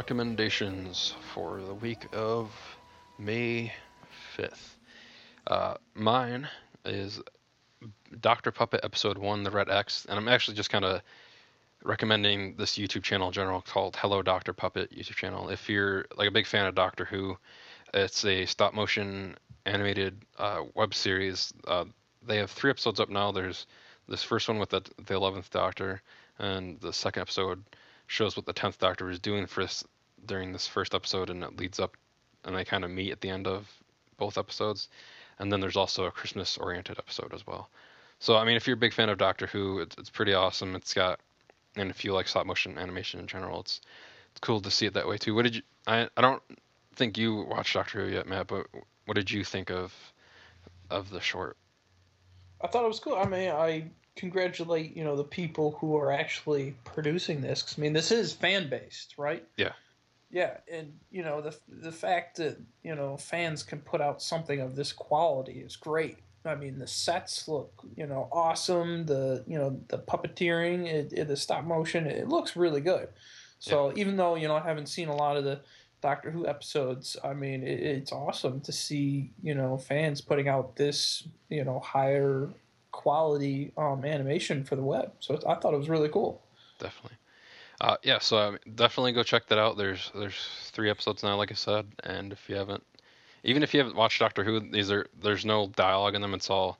Recommendations for the week of May 5th. Uh, mine is Dr. Puppet Episode 1, The Red X, and I'm actually just kind of recommending this YouTube channel in general called Hello Dr. Puppet YouTube channel. If you're like a big fan of Doctor Who, it's a stop motion animated uh, web series. Uh, they have three episodes up now. There's this first one with the the eleventh Doctor, and the second episode shows what the tenth Doctor is doing for this during this first episode, and it leads up, and they kind of meet at the end of both episodes. And then there's also a Christmas oriented episode as well. So I mean, if you're a big fan of Doctor Who, it's, it's pretty awesome. It's got, and if you like stop motion animation in general, it's it's cool to see it that way too. What did you? I I don't think you watched Doctor Who yet, Matt, but what did you think of of the short? I thought it was cool. I mean, I congratulate you know the people who are actually producing this. 'cause, I mean, this is fan based, right? Yeah. Yeah, and you know the the fact that you know fans can put out something of this quality is great. I mean, the sets look you know awesome. The you know the puppeteering, it, it, the stop motion, it looks really good. So even though you know I haven't seen a lot of the Doctor Who episodes, I mean it, it's awesome to see you know fans putting out this you know higher quality um, animation for the web. So I thought it was really cool. Definitely. Uh, yeah, so um, definitely go check that out. There's there's three episodes now, like I said, and if you haven't, even if you haven't watched Doctor Who, these are there's no dialogue in them. It's all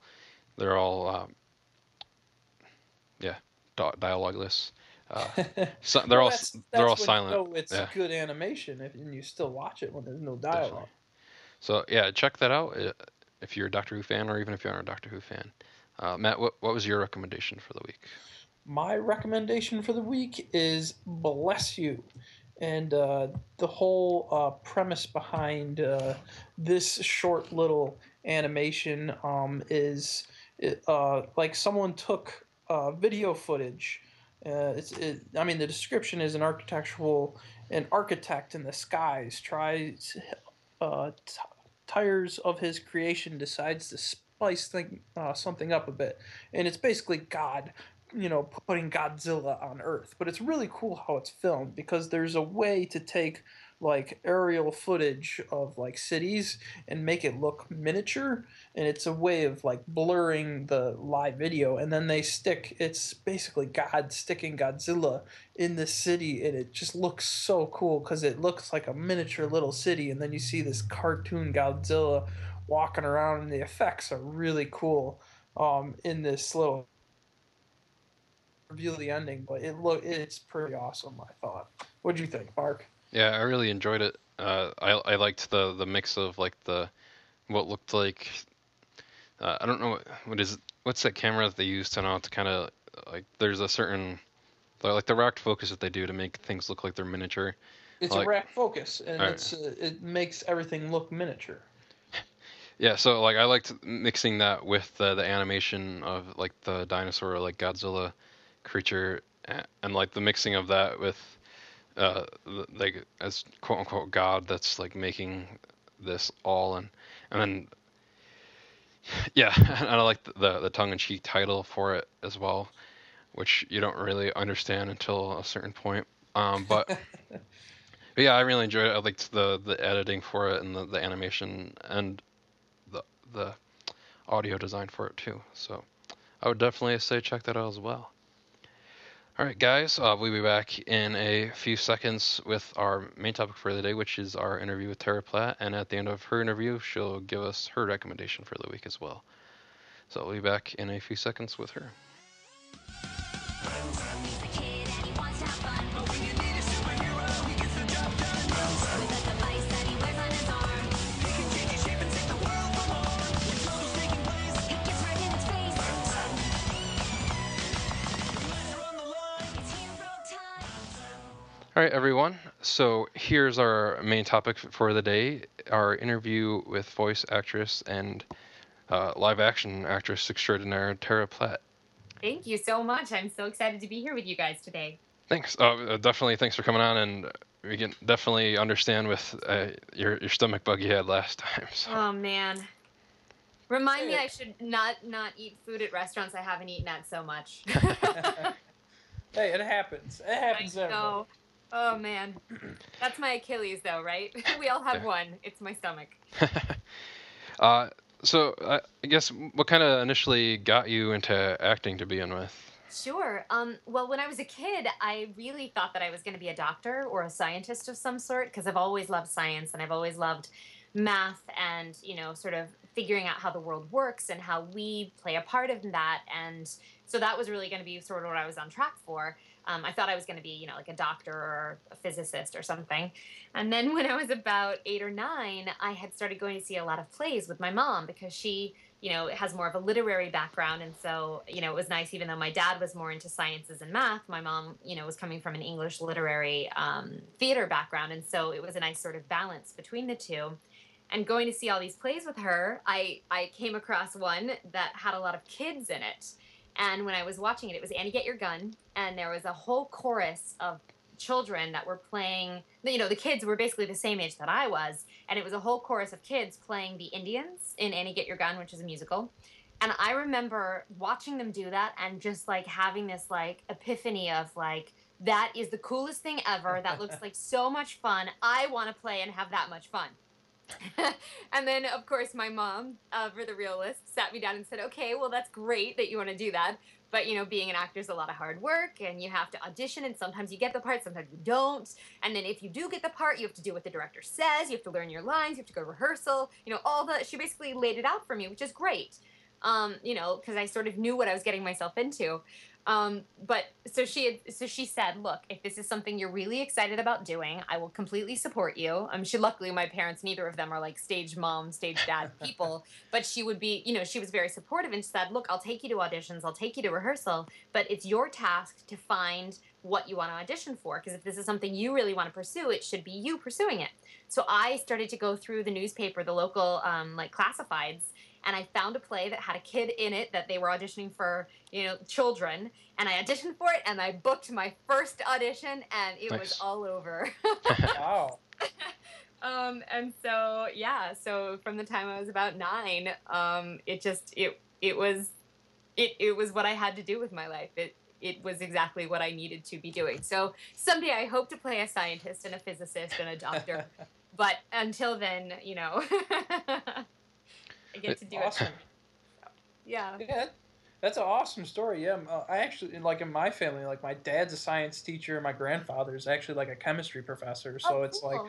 they're all um, yeah di- dialogueless. Uh, so they're Well, all that's- they're all when you silent. know it's yeah. good animation, if, and you still watch it when there's no Definitely. dialogue. So yeah, check that out uh, if you're a Doctor Who fan, or even if you aren't a Doctor Who fan. Uh, Matt, what what was your recommendation for the week? My recommendation for the week is Bless You. And uh, the whole uh, premise behind uh, this short little animation um, is uh, like someone took uh, video footage. It's, it, I mean, the description is an architectural, an architect in the skies tries, t- tires of his creation, decides to spice thing, uh, something up a bit, and it's basically God you know, putting Godzilla on Earth. But it's really cool how it's filmed because there's a way to take like aerial footage of like cities and make it look miniature. And it's a way of like blurring the live video. And then they stick it's basically god sticking godzilla in the city. And it just looks so cool because it looks like a miniature little city. And then you see this cartoon godzilla walking around and the effects are really cool um, in this little reveal the ending, but it look it's pretty awesome. I thought. What do you think, Mark? Yeah, I really enjoyed it. Uh, I I liked the the mix of like the what looked like uh, I don't know what, what is what's that camera that they use to now to kind of like there's a certain like the racked focus that they do to make things look like they're miniature. It's Like- a rack focus, and Alright. it's uh, it makes everything look miniature. Yeah, so like I liked mixing that with the the animation of like the dinosaur like Godzilla creature a- and like the mixing of that with uh like as quote unquote God that's like making this all and and then yeah, and I like the the, the tongue in cheek title for it as well, which you don't really understand until a certain point. Um, but But yeah, I really enjoyed it. I liked the the editing for it and the, the animation and the audio design for it too. So I would definitely say check that out as well. All right, guys, uh, we'll be back in a few seconds with our main topic for the day, which is our interview with Tara Platt. And at the end of her interview, she'll give us her recommendation for the week as well. So we'll be back in a few seconds with her. All right, everyone. So here's our main topic for the day our interview with voice actress and uh, live action actress extraordinaire Tara Platt. Thank you so much. I'm so excited to be here with you guys today. Thanks. Uh, uh, definitely thanks for coming on, and we can definitely understand with uh, your, your stomach bug you had last time. So. Oh man. Remind me I should not not eat food at restaurants I haven't eaten at so much. hey, it happens. It happens I everywhere. know. Oh man. That's my Achilles though, right? we all have Yeah. one. It's my stomach. uh, so I guess what kind of initially got you into acting to begin with? Sure. Um, well, when I was a kid, I really thought that I was going to be a doctor or a scientist of some sort because I've always loved science and I've always loved math and, you know, sort of figuring out how the world works and how we play a part in that. And So that was really going to be sort of what I was on track for. Um, I thought I was going to be, you know, like a doctor or a physicist or something. And then when I was about eight or nine, I had started going to see a lot of plays with my mom because she, you know, has more of a literary background. And so, you know, it was nice, even though my dad was more into sciences and math, my mom, you know, was coming from an English literary um, theater background. And so it was a nice sort of balance between the two. And going to see all these plays with her, I, I came across one that had a lot of kids in it. And when I was watching it, it was Annie Get Your Gun, and there was a whole chorus of children that were playing. You know, the kids were basically the same age that I was, and it was a whole chorus of kids playing the Indians in Annie Get Your Gun, which is a musical. And I remember watching them do that and just like having this like epiphany of like, that is the coolest thing ever. That looks like so much fun. I want to play and have that much fun. and then, of course, my mom, uh, for the realist, sat me down and said, "Okay, well, that's great that you want to do that, but you know, being an actor is a lot of hard work, and you have to audition, and sometimes you get the part, sometimes you don't. And then, if you do get the part, you have to do what the director says. You have to learn your lines. You have to go to rehearsal. You know, all the. She basically laid it out for me, which is great. Um, you know, because I sort of knew what I was getting myself into. Um, but so she had, so she said, look, if this is something you're really excited about doing, I will completely support you. Um, she luckily my parents, neither of them are like stage mom, stage dad people, but she would be, you know, she was very supportive and said, look, I'll take you to auditions, I'll take you to rehearsal, but it's your task to find what you want to audition for because if this is something you really want to pursue, it should be you pursuing it. So I started to go through the newspaper, the local um, like classifieds and I found a play that had a kid in it that they were auditioning for, you know, children, and I auditioned for it, and I booked my first audition, and it nice. was all over. wow. um, and so yeah, so from the time I was about nine, um, it just it it was it it was what I had to do with my life. It it was exactly what I needed to be doing. So someday I hope to play a scientist and a physicist and a doctor. but until then, you know. I get to do awesome. it. Yeah. Yeah, that's an awesome story. Yeah, uh, I actually like in my family, like my dad's a science teacher, my grandfather's actually like a chemistry professor. So oh, it's cool. like,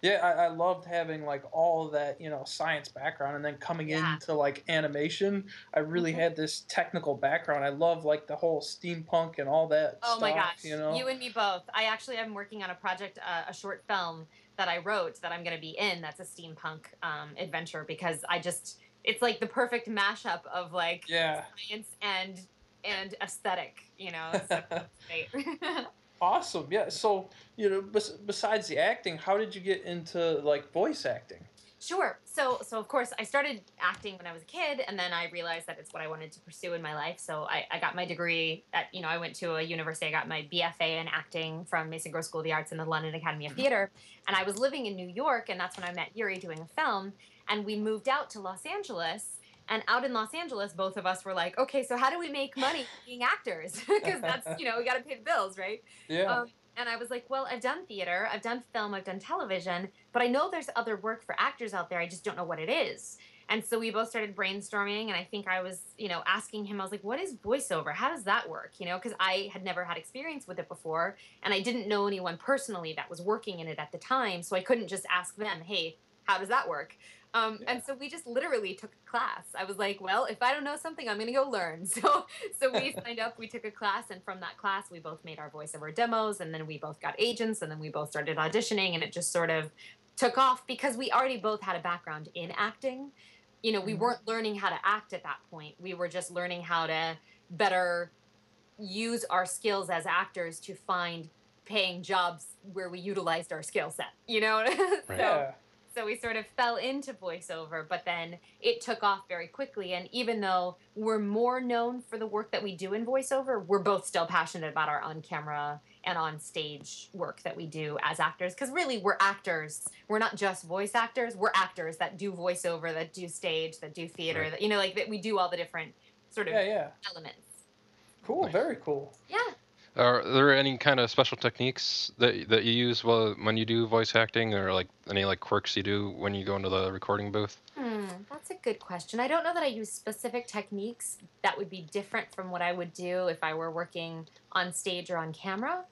yeah, I, I, loved having like all that, you know, science background, and then coming yeah. into like animation, I really mm-hmm. had this technical background. I love like the whole steampunk and all that. Oh stuff, my gosh, you know, you and me both. I actually am working on a project, uh, a short film that I wrote that I'm going to be in. That's a steampunk um, adventure because I just it's like the perfect mashup of like yeah. science and and aesthetic, you know. So awesome. Yeah. So, you know, bes- besides the acting, how did you get into like voice acting? Sure. So, so of course, I started acting when I was a kid, and then I realized that it's what I wanted to pursue in my life. So, I, I got my degree at, you know, I went to a university. I got my BFA in acting from Mason Gross School of the Arts and the London Academy of mm-hmm. Theater. And I was living in New York, and that's when I met Yuri doing a film and we moved out to Los Angeles. And out in Los Angeles, both of us were like, okay, so how do we make money being actors? Because that's, you know, we got to pay the bills, right? Yeah. Um, and I was like, well, I've done theater, I've done film, I've done television, but I know there's other work for actors out there. I just don't know what it is. And so we both started brainstorming, and I think I was, you know, asking him, I was like, what is voiceover? How does that work? You know, because I had never had experience with it before, and I didn't know anyone personally that was working in it at the time. So I couldn't just ask them, hey, how does that work? Um, yeah. And so we just literally took a class. I was like, well, if I don't know something, I'm going to go learn. So, so we signed up, we took a class, and from that class, we both made our voiceover demos, and then we both got agents, and then we both started auditioning, and it just sort of took off because we already both had a background in acting. You know, we mm-hmm. weren't learning how to act at that point. We were just learning how to better use our skills as actors to find paying jobs where we utilized our skill set, you know? so, yeah so we sort of fell into voiceover, but then it took off very quickly. And even though we're more known for the work that we do in voiceover, we're both still passionate about our on camera and on stage work that we do as actors. Because really, we're actors. We're not just voice actors, we're actors that do voiceover, that do stage, that do theater, right. that, you know, like that we do all the different sort of yeah, yeah. elements. Cool, very cool. Yeah. Are there any kind of special techniques that that you use while, when you do voice acting, or like any like quirks you do when you go into the recording booth? Hmm, that's a good question. I don't know that I use specific techniques that would be different from what I would do if I were working on stage or on camera.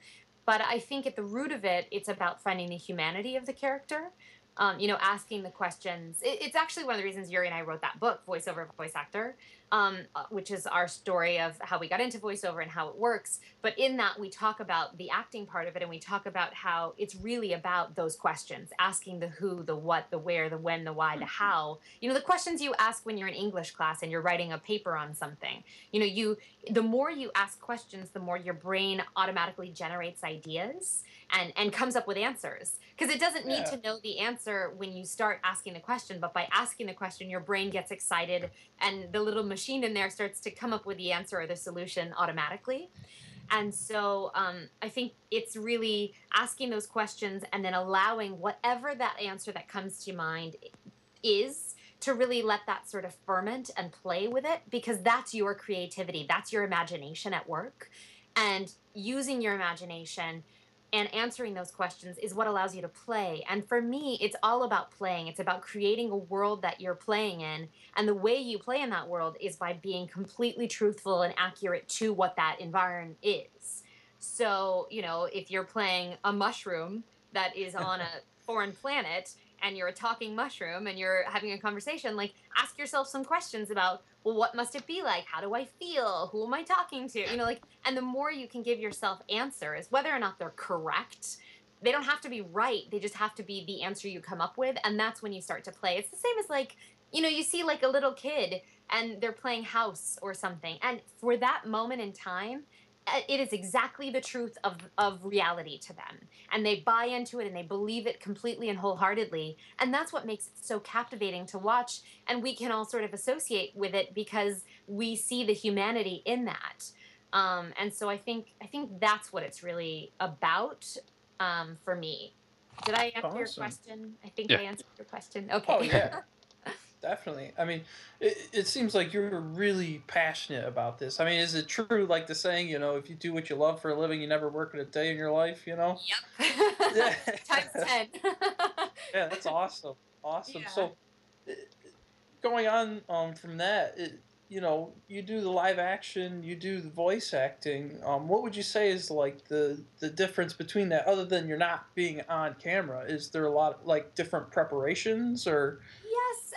But I think at the root of it, it's about finding the humanity of the character. um, you know, asking the questions. It, it's actually one of the reasons Yuri and I wrote that book, Voiceover Voice Actor, um, uh, which is our story of how we got into voiceover and how it works. But in that, we talk about the acting part of it and we talk about how it's really about those questions asking the who, the what, the where, the when, the why, the how. You know, the questions you ask when you're in English class and you're writing a paper on something. You know, you the more you ask questions, the more your brain automatically generates ideas and and comes up with answers because it doesn't need Yeah. to know the answer when you start asking the question but by asking the question your brain gets excited and the little machine in there starts to come up with the answer or the solution automatically. And so um, i think it's really asking those questions and then allowing whatever that answer that comes to mind is to really let that sort of ferment and play with it because that's your creativity that's your imagination at work. And using your imagination and answering those questions is what allows you to play. And for me, it's all about playing. It's about creating a world that you're playing in. And the way you play in that world is by being completely truthful and accurate to what that environment is. So, you know, if you're playing a mushroom that is on a foreign planet and you're a talking mushroom and you're having a conversation, like ask yourself some questions about, well, what must it be like? How do I feel? Who am I talking to? You know, like, and the more you can give yourself answers, whether or not they're correct, they don't have to be right. They just have to be the answer you come up with. And that's when you start to play. It's the same as like, you know, you see like a little kid and they're playing house or something. And for that moment in time, it is exactly the truth of, of reality to them. And they buy into it and they believe it completely and wholeheartedly. And that's what makes it so captivating to watch. And we can all sort of associate with it because we see the humanity in that. Um, and so I think I think that's what it's really about um, for me. Did I answer your question? I think Yeah. I answered your question. Okay. Oh yeah, definitely. I mean, it, it seems like you're really passionate about this. I mean, is it true, like the saying, you know, if you do what you love for a living, you never work in a day in your life, you know? Yep. Times ten. Yeah, that's awesome. Awesome. Yeah. So, going on um, from that, it, you know, you do the live action, you do the voice acting. Um, what would you say is like the the difference between that, other than you're not being on camera? Is there a lot of, like different preparations or?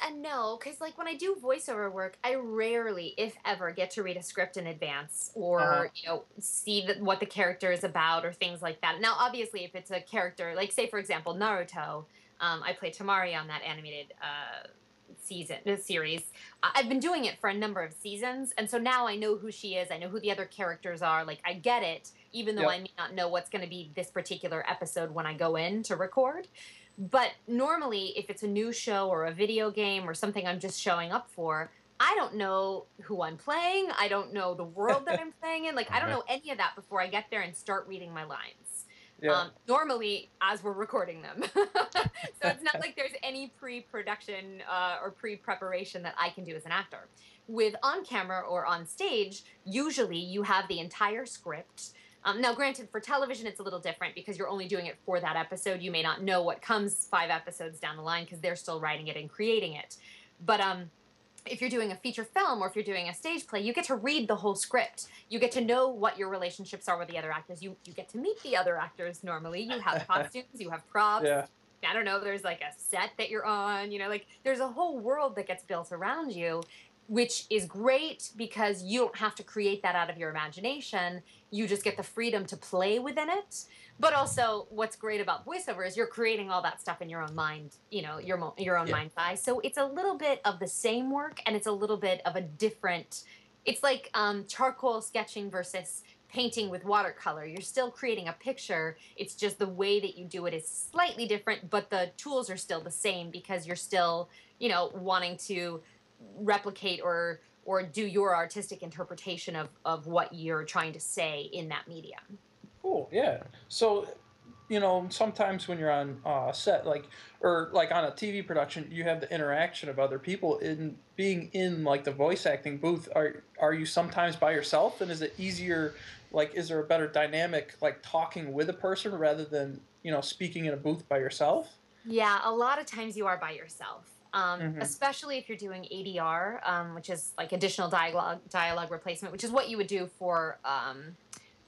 And no, because like when I do voiceover work, I rarely, if ever, get to read a script in advance or Uh-huh. you know see the, what the character is about or things like that. Now, obviously, if it's a character, like say for example Naruto, um, I play Temari on that animated uh, season uh, series. I've been doing it for a number of seasons, and so now I know who she is. I know who the other characters are. Like I get it, even though Yep. I may not know what's going to be this particular episode when I go in to record. But normally, if it's a new show or a video game or something I'm just showing up for, I don't know who I'm playing. I don't know the world that I'm playing in. Like, I don't know any of that before I get there and start reading my lines. Yeah. Um, normally, as we're recording them. so it's not like there's any pre production uh, or pre preparation that I can do as an actor. With on camera or on stage, usually you have the entire script. Um, now, granted, for television, it's a little different because you're only doing it for that episode. You may not know what comes five episodes down the line because they're still writing it and creating it. But um, if you're doing a feature film or if you're doing a stage play, you get to read the whole script. You get to know what your relationships are with the other actors. You you get to meet the other actors normally. You have costumes, you have props. yeah. I don't know, there's like a set that you're on, you know, like there's a whole world that gets built around you, which is great because you don't have to create that out of your imagination. You just get the freedom to play within it. But also, what's great about voiceover is you're creating all that stuff in your own mind, you know, your your own Yeah. mind's eye. So it's a little bit of the same work, and it's a little bit of a different. It's like um, charcoal sketching versus painting with watercolor. You're still creating a picture. It's just the way that you do it is slightly different, but the tools are still the same because you're still, you know, wanting to replicate or or do your artistic interpretation of, of what you're trying to say in that medium. Cool. Yeah. So, you know, sometimes when you're on uh, set, like or like on a TV production, you have the interaction of other people. In being in like the voice acting booth, are are you sometimes by yourself? And is it easier? Like, is there a better dynamic like talking with a person rather than you know speaking in a booth by yourself? Yeah, a lot of times you are by yourself. Um, Mhm. Especially if you're doing ADR, um, which is like additional dialogue dialogue replacement, which is what you would do for um,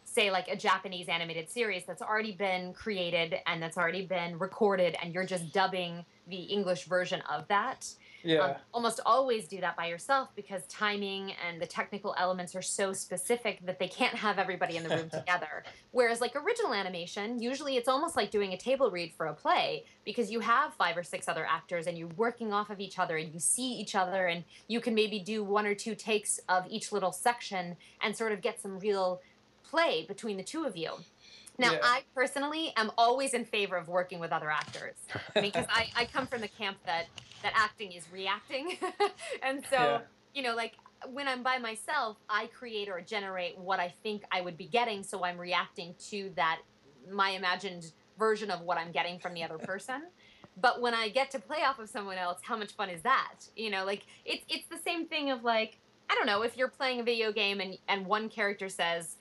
say like a Japanese animated series that's already been created and that's already been recorded and you're just dubbing the English version of that. Yeah. Um, almost always do that by yourself because timing and the technical elements are so specific that they can't have everybody in the room together. Whereas, like original animation, usually it's almost like doing a table read for a play because you have five or six other actors and you're working off of each other and you see each other and you can maybe do one or two takes of each little section and sort of get some real play between the two of you. Now, Yeah. I personally am always in favor of working with other actors because I, I come from the camp that that acting is reacting, and so Yeah. you know, like when I'm by myself, I create or generate what I think I would be getting, so I'm reacting to that my imagined version of what I'm getting from the other person. But when I get to play off of someone else, how much fun is that? You know, like it's it's the same thing of like I don't know if you're playing a video game and and one character says,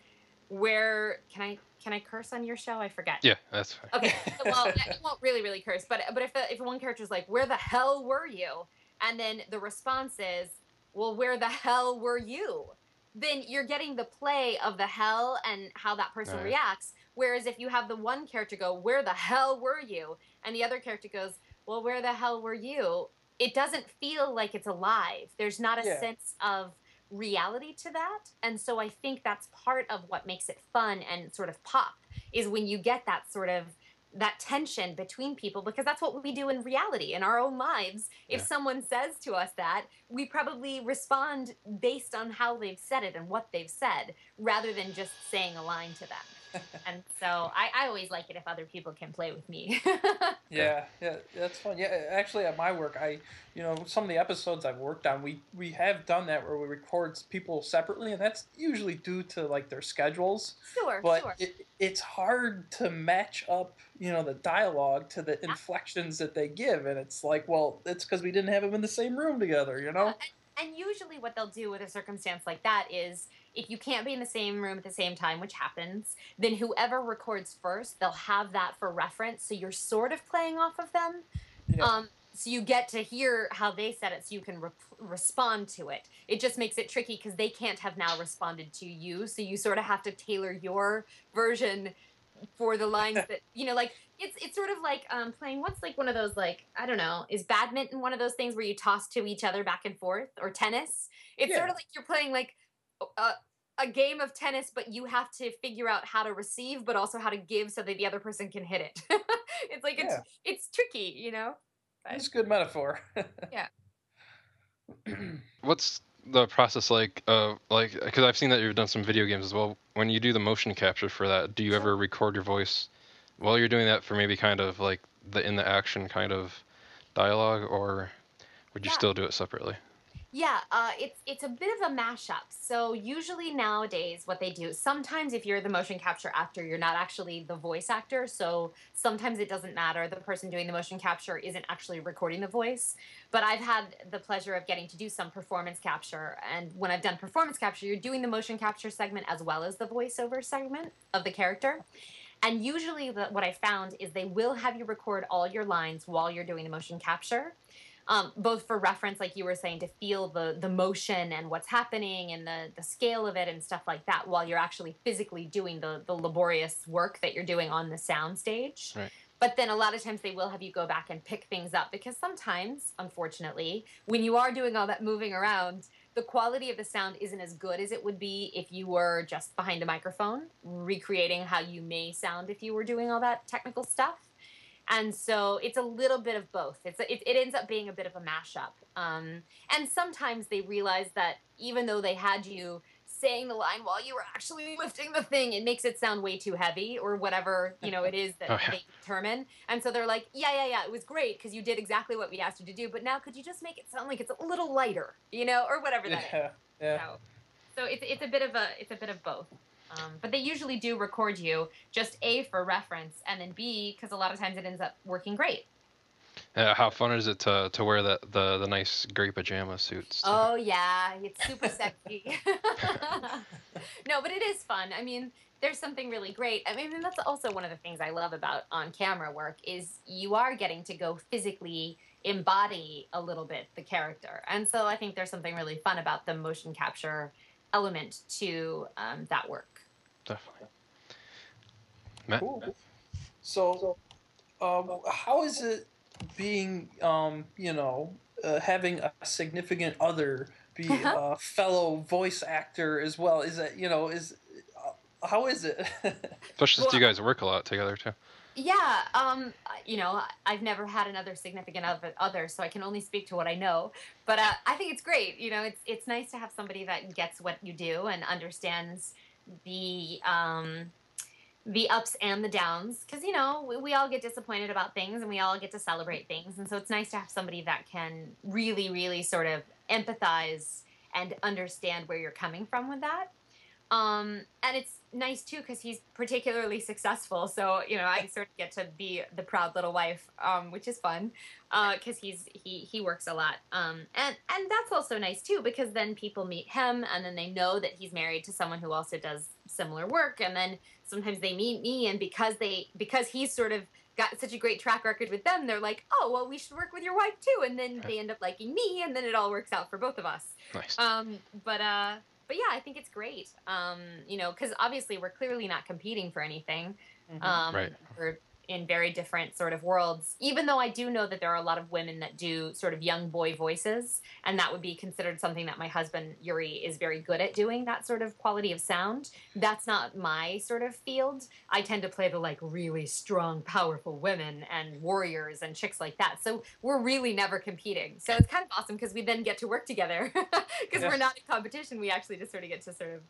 "Where can I can I curse on your show? I forget." Yeah, that's fine. Okay. Well, I won't really, really curse, but but if the, if one character's like, "Where the hell were you?" and then the response is, "Well, where the hell were you?" Then you're getting the play of the hell and how that person Right. reacts. Whereas if you have the one character go, "Where the hell were you?" and the other character goes, "Well, where the hell were you?" It doesn't feel like it's alive. There's not a Yeah. sense of reality to that. And so I think that's part of what makes it fun and sort of pop is when you get that sort of that tension between people because that's what we do in reality in our own lives. If someone says to us that we probably respond based on how they've said it and what they've said rather than just saying a line to them and so I, I always like it if other people can play with me Yeah, yeah, that's fun. Yeah, actually, at my work, I, you know, some of the episodes I've worked on, we we have done that where we record people separately, and that's usually due to like their schedules. sure But sure it, it's hard to match up, you know, the dialogue to the inflections that they give, and it's like, well, it's because we didn't have them in the same room together, you know? And usually, what they'll do with a circumstance like that is if you can't be in the same room at the same time, which happens, then whoever records first, they'll have that for reference. So you're sort of playing off of them. Yeah. Um, so you get to hear how they said it so you can re- respond to it. It just makes it tricky because they can't have now responded to you. So you sort of have to tailor your version for the lines that you know like it's it's sort of like um playing what's like one of those like i don't know is badminton one of those things where you toss to each other back and forth or tennis it's sort of like you're playing like a, a game of tennis but you have to figure out how to receive but also how to give so that the other person can hit it it's like it's Yeah. it's tricky you know But- It's a good metaphor. Yeah. What's the process like? Uh, like because I've seen that you've done some video games as well. When you do the motion capture for that, do you ever record your voice while you're doing that for maybe kind of like the in the action kind of dialogue, or would you Yeah. still do it separately? Yeah, uh, it's it's a bit of a mashup. So usually nowadays, what they do sometimes if you're the motion capture actor, you're not actually the voice actor. So sometimes it doesn't matter. The person doing the motion capture isn't actually recording the voice. But I've had the pleasure of getting to do some performance capture, and when I've done performance capture, you're doing the motion capture segment as well as the voiceover segment of the character. And usually, the, what I found is they will have you record all your lines while you're doing the motion capture um, both for reference, like you were saying, to feel the the motion and what's happening and the the scale of it and stuff like that, while you're actually physically doing the the laborious work that you're doing on the sound stage. Right. But then a lot of times they will have you go back and pick things up because sometimes, unfortunately, when you are doing all that moving around, the quality of the sound isn't as good as it would be if you were just behind a microphone, recreating how you may sound if you were doing all that technical stuff and so it's a little bit of both. It's a, it, it ends up being a bit of a mashup. Um, and sometimes they realize that even though they had you saying the line while you were actually lifting the thing, it makes it sound way too heavy or whatever you know it is that Oh, yeah. they determine. And so they're like, yeah, yeah, yeah, it was great because you did exactly what we asked you to do. But now could you just make it sound like it's a little lighter, you know, or whatever that is. yeah, yeah. So, so it's it's a bit of a it's a bit of both. Um, but they usually do record you just a for reference, and then b because a lot of times it ends up working great. Uh, how fun is it to to wear the the, the nice gray pajama suits? Oh yeah, it's super sexy. no, but it is fun. I mean, there's something really great. I mean, that's also one of the things I love about on camera work is you are getting to go physically embody a little bit the character, and so I think there's something really fun about the motion capture element to um, that work. Definitely. Matt? Cool. So, um, how is it being, um, you know, uh, having a significant other be a fellow voice actor as well? Is that you know is uh, how is it? Especially since you guys work a lot together too. Yeah, um, you know, I've never had another significant other, other, so I can only speak to what I know. But uh, I think it's great. You know, it's it's nice to have somebody that gets what you do and understands the um, the ups and the downs. Because you know, we, we all get disappointed about things, and we all get to celebrate things. And so it's nice to have somebody that can really, really sort of empathize and understand where you're coming from with that. Um, and it's nice too because he's particularly successful. So you know, I sort of get to be the proud little wife, um, which is fun because he's he he works a lot. Um, and and that's also nice too because then people meet him and then they know that he's married to someone who also does similar work. And then sometimes they meet me and because they because he's sort of got such a great track record with them, they're like, oh well, we should work with your wife too. And then they end up liking me, and then it all works out for both of us. Nice. Um, but uh, but yeah, I think it's great. Um, you know, because obviously we're clearly not competing for anything. Mhm. Um, Right. We're in very different sort of worlds. Even though I do know that there are a lot of women that do sort of young boy voices, and that would be considered something that my husband Yuri is very good at doing. That sort of quality of sound. That's not my sort of field. I tend to play the like really strong, powerful women and warriors and chicks like that. So we're really never competing. So it's kind of awesome because we then get to work together because Yeah. we're not in competition. We actually just sort of get to sort of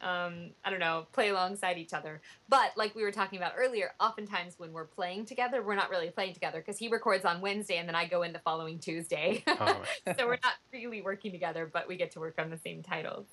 um, I don't know, play alongside each other. But like we were talking about earlier, oftentimes when we're playing together, we're not really playing together because he records on Wednesday and then I go in the following Tuesday. Oh, so we're not really working together, but we get to work on the same titles.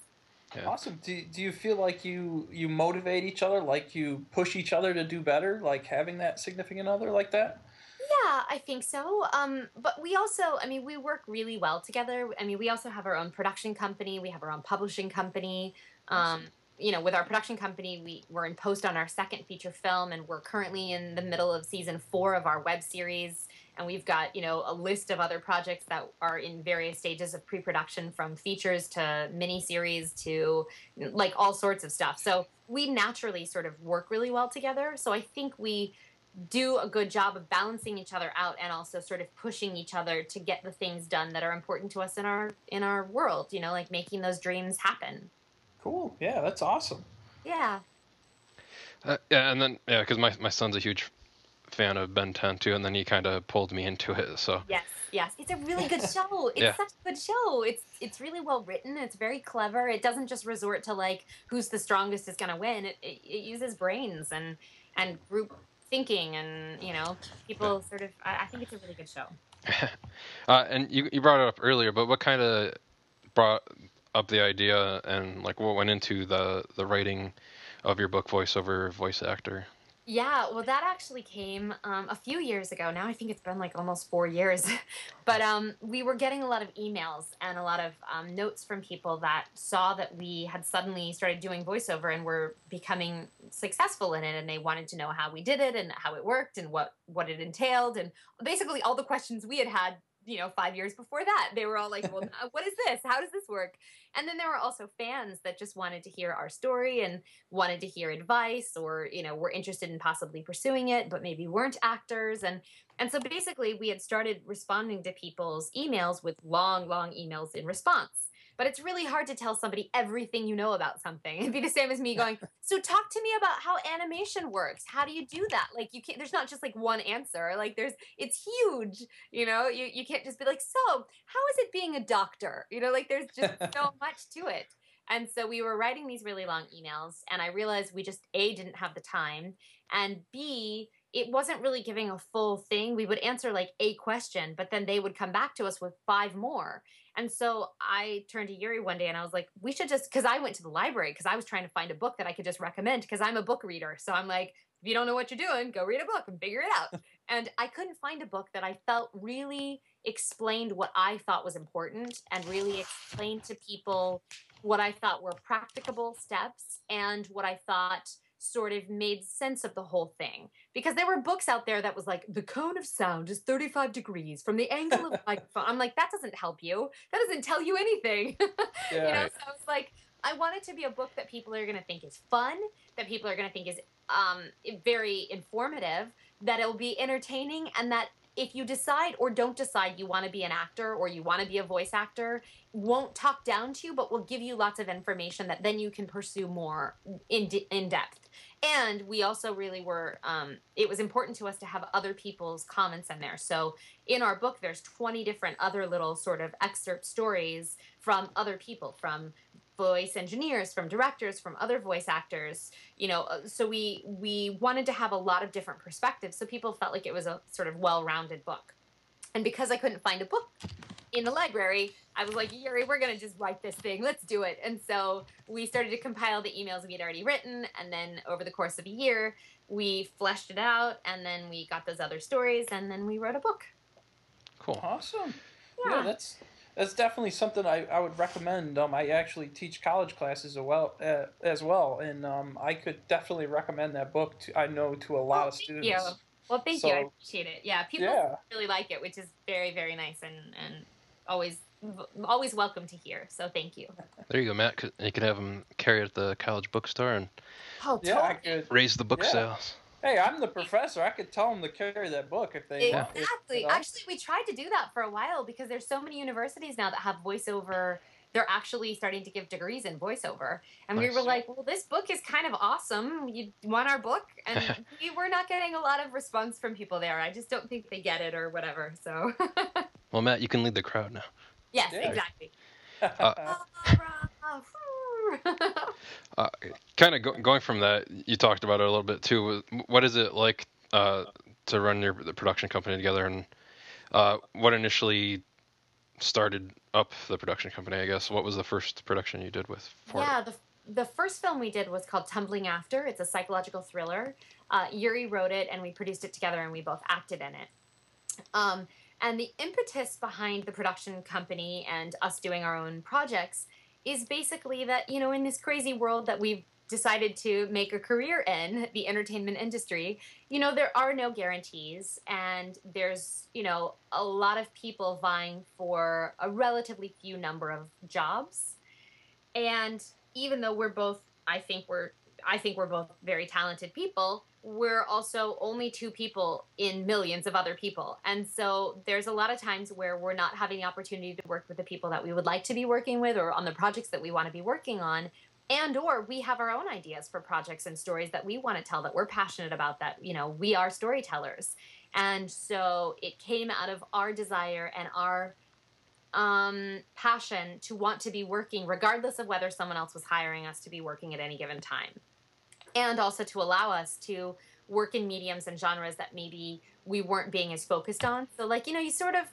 yeah. Awesome. Do, do you feel like you you motivate each other, like you push each other to do better, like having that significant other like that? Yeah, I think so. Um, but we also, I mean, we work really well together. I mean, we also have our own production company. We have our own publishing company. Um, you know, with our production company, we we're in post on our second feature film, and we're currently in the middle of season four of our web series. And we've got you know a list of other projects that are in various stages of pre-production, from features to miniseries to like all sorts of stuff. So we naturally sort of work really well together. So I think we do a good job of balancing each other out and also sort of pushing each other to get the things done that are important to us in our in our world you know like making those dreams happen Cool. Yeah, that's awesome. yeah. Uh, yeah, and then yeah, because my my son's a huge fan of Ben 10 too, and then he kind of pulled me into it. So. Yes yes. It's a really good show. It's Yeah. such a good show. It's it's really well written. It's very clever. It doesn't just resort to like who's the strongest is going to win. It, it, it uses brains and and group thinking and you know people sort of I, I think it's a really good show. Uh, and you you brought it up earlier, but what kind of brought up the idea and like what went into the the writing of your book voiceover voice actor? Yeah, well, that actually came um, a few years ago. Now I think it's been like almost four years. but um, we were getting a lot of emails and a lot of um, notes from people that saw that we had suddenly started doing voiceover and were becoming successful in it, and they wanted to know how we did it and how it worked and what what it entailed, and basically all the questions we had had. You know, five years before that, they were all like, "Well, uh, what is this? How does this work?" And then there were also fans that just wanted to hear our story and wanted to hear advice or you know were interested in possibly pursuing it but maybe weren't actors and and so basically we had started responding to people's emails with long long emails in response but it's really hard to tell somebody everything you know about something. It'd be the same as me going so talk to me about how animation works. How do you do that? Like you can't there's not just like one answer. Like there's it's huge you know? You, you can't just be like so how is it being a doctor? You know like there's just so much to it. And so we were writing these really long emails, and I realized we just A, didn't have the time, and B, it wasn't really giving a full thing. We would answer like a question, but then they would come back to us with five more. And so I turned to Yuri one day and I was like, we should just, because I went to the library because I was trying to find a book that I could just recommend because I'm a book reader. So I'm like, if you don't know what you're doing, go read a book and figure it out. and I couldn't find a book that I felt really explained what I thought was important and really explained to people what I thought were practicable steps and what I thought sort of made sense of the whole thing. Because there were books out there that was like, the cone of sound is 35 degrees from the angle of the microphone. I'm like, that doesn't help you. That doesn't tell you anything. Yeah. you know, Right. so I was like, I want it to be a book that people are going to think is fun, that people are going to think is um, very informative, that it will be entertaining, and that if you decide or don't decide you want to be an actor or you want to be a voice actor, won't talk down to you, but will give you lots of information that then you can pursue more in in depth. And we also really were. Um, it was important to us to have other people's comments in there. So in our book, there's 20 different other little sort of excerpt stories from other people, from voice engineers from directors from other voice actors you know uh, so we we wanted to have a lot of different perspectives so people felt like it was a sort of well-rounded book and because i couldn't find a book in the library i was like yuri we're going to just write this thing let's do it and so we started to compile the emails we had already written and then over the course of a year we fleshed it out and then we got those other stories and then we wrote a book Cool. Awesome. Yeah. Yeah, that's that's definitely something I, I would recommend. Um, I actually teach college classes as well, uh, as well, and um, I could definitely recommend that book. To, I know to a lot Oh, of thank students. you. Well, thank you. I appreciate it. Yeah, people Yeah. really like it, which is very, very nice and and always always welcome to hear. So thank you. There you go, Matt. You could have them carry it at the college bookstore and Oh, Yeah, I could. raise the book Yeah. sales. Hey, I'm the professor. I could tell them to carry that book if they want. if- Exactly. you know? Actually, we tried to do that for a while because there's so many universities now that have voiceover. They're actually starting to give degrees in voiceover, and we were like, "Well, this book is kind of awesome. You want our book?" And we were not getting a lot of response from people there. I just don't think they get it or whatever. So, Well, Matt, you can lead the crowd now. yes, Yeah. exactly. Uh, kind of go, going from that, you talked about it a little bit too. What is it like uh, to run your the production company together, and uh, what initially started up the production company? I guess what was the first production you did with for yeah, the, the first film we did was called Tumbling After. It's a psychological thriller. Uh, Yuri wrote it, and we produced it together, and we both acted in it. Um, and the impetus behind the production company and us doing our own projects is basically that, you know, in this crazy world that we've decided to make a career in, the entertainment industry, you know, there are no guarantees. And there's, you know, a lot of people vying for a relatively few number of jobs. And even though we're both, I think we're, I think we're both very talented people, we're also only two people in millions of other people. And so there's a lot of times where we're not having the opportunity to work with the people that we would like to be working with or on the projects that we want to be working on. And or we have our own ideas for projects and stories that we want to tell that we're passionate about that, you know, we are storytellers. And so it came out of our desire and our um, passion to want to be working, regardless of whether someone else was hiring us to be working at any given time. And also to allow us to work in mediums and genres that maybe we weren't being as focused on. So, like, you know, you sort of,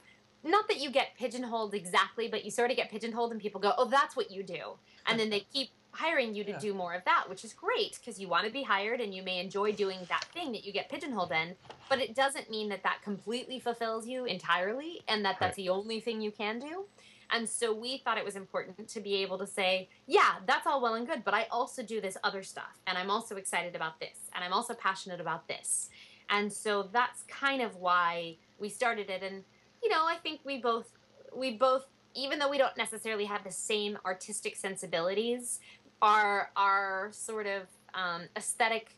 not that you get pigeonholed exactly, but you sort of get pigeonholed and people go, oh, that's what you do. And then they keep hiring you to Yeah. do more of that, which is great because you want to be hired and you may enjoy doing that thing that you get pigeonholed in. But it doesn't mean that that completely fulfills you entirely and that that's the only thing you can do. And so we thought it was important to be able to say, yeah, that's all well and good, but I also do this other stuff. And I'm also excited about this. And I'm also passionate about this. And so that's kind of why we started it. And, you know, I think we both, we both, even though we don't necessarily have the same artistic sensibilities, our, our sort of um, aesthetic,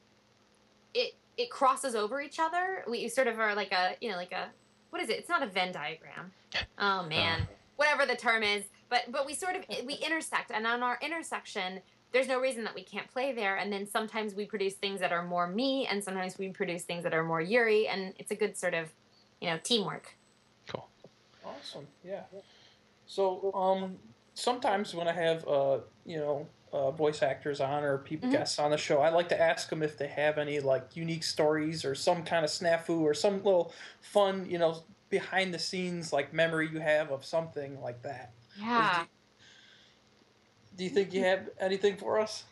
it, it crosses over each other. We sort of are like a, you know, like a, what is it? It's not a Venn diagram. Oh man, whatever the term is. But but we sort of we intersect, and on our intersection, there's no reason that we can't play there. And then sometimes we produce things that are more me, and sometimes we produce things that are more Yuri, and it's a good sort of, you know, teamwork. Cool. Awesome. Yeah. So, um, sometimes when I have, uh, you know, uh, voice actors on or people Mhm. guests on the show, I like to ask them if they have any like unique stories or some kind of snafu or some little fun, you know, behind the scenes like memory you have of something like that. Yeah. Do you think you have anything for us?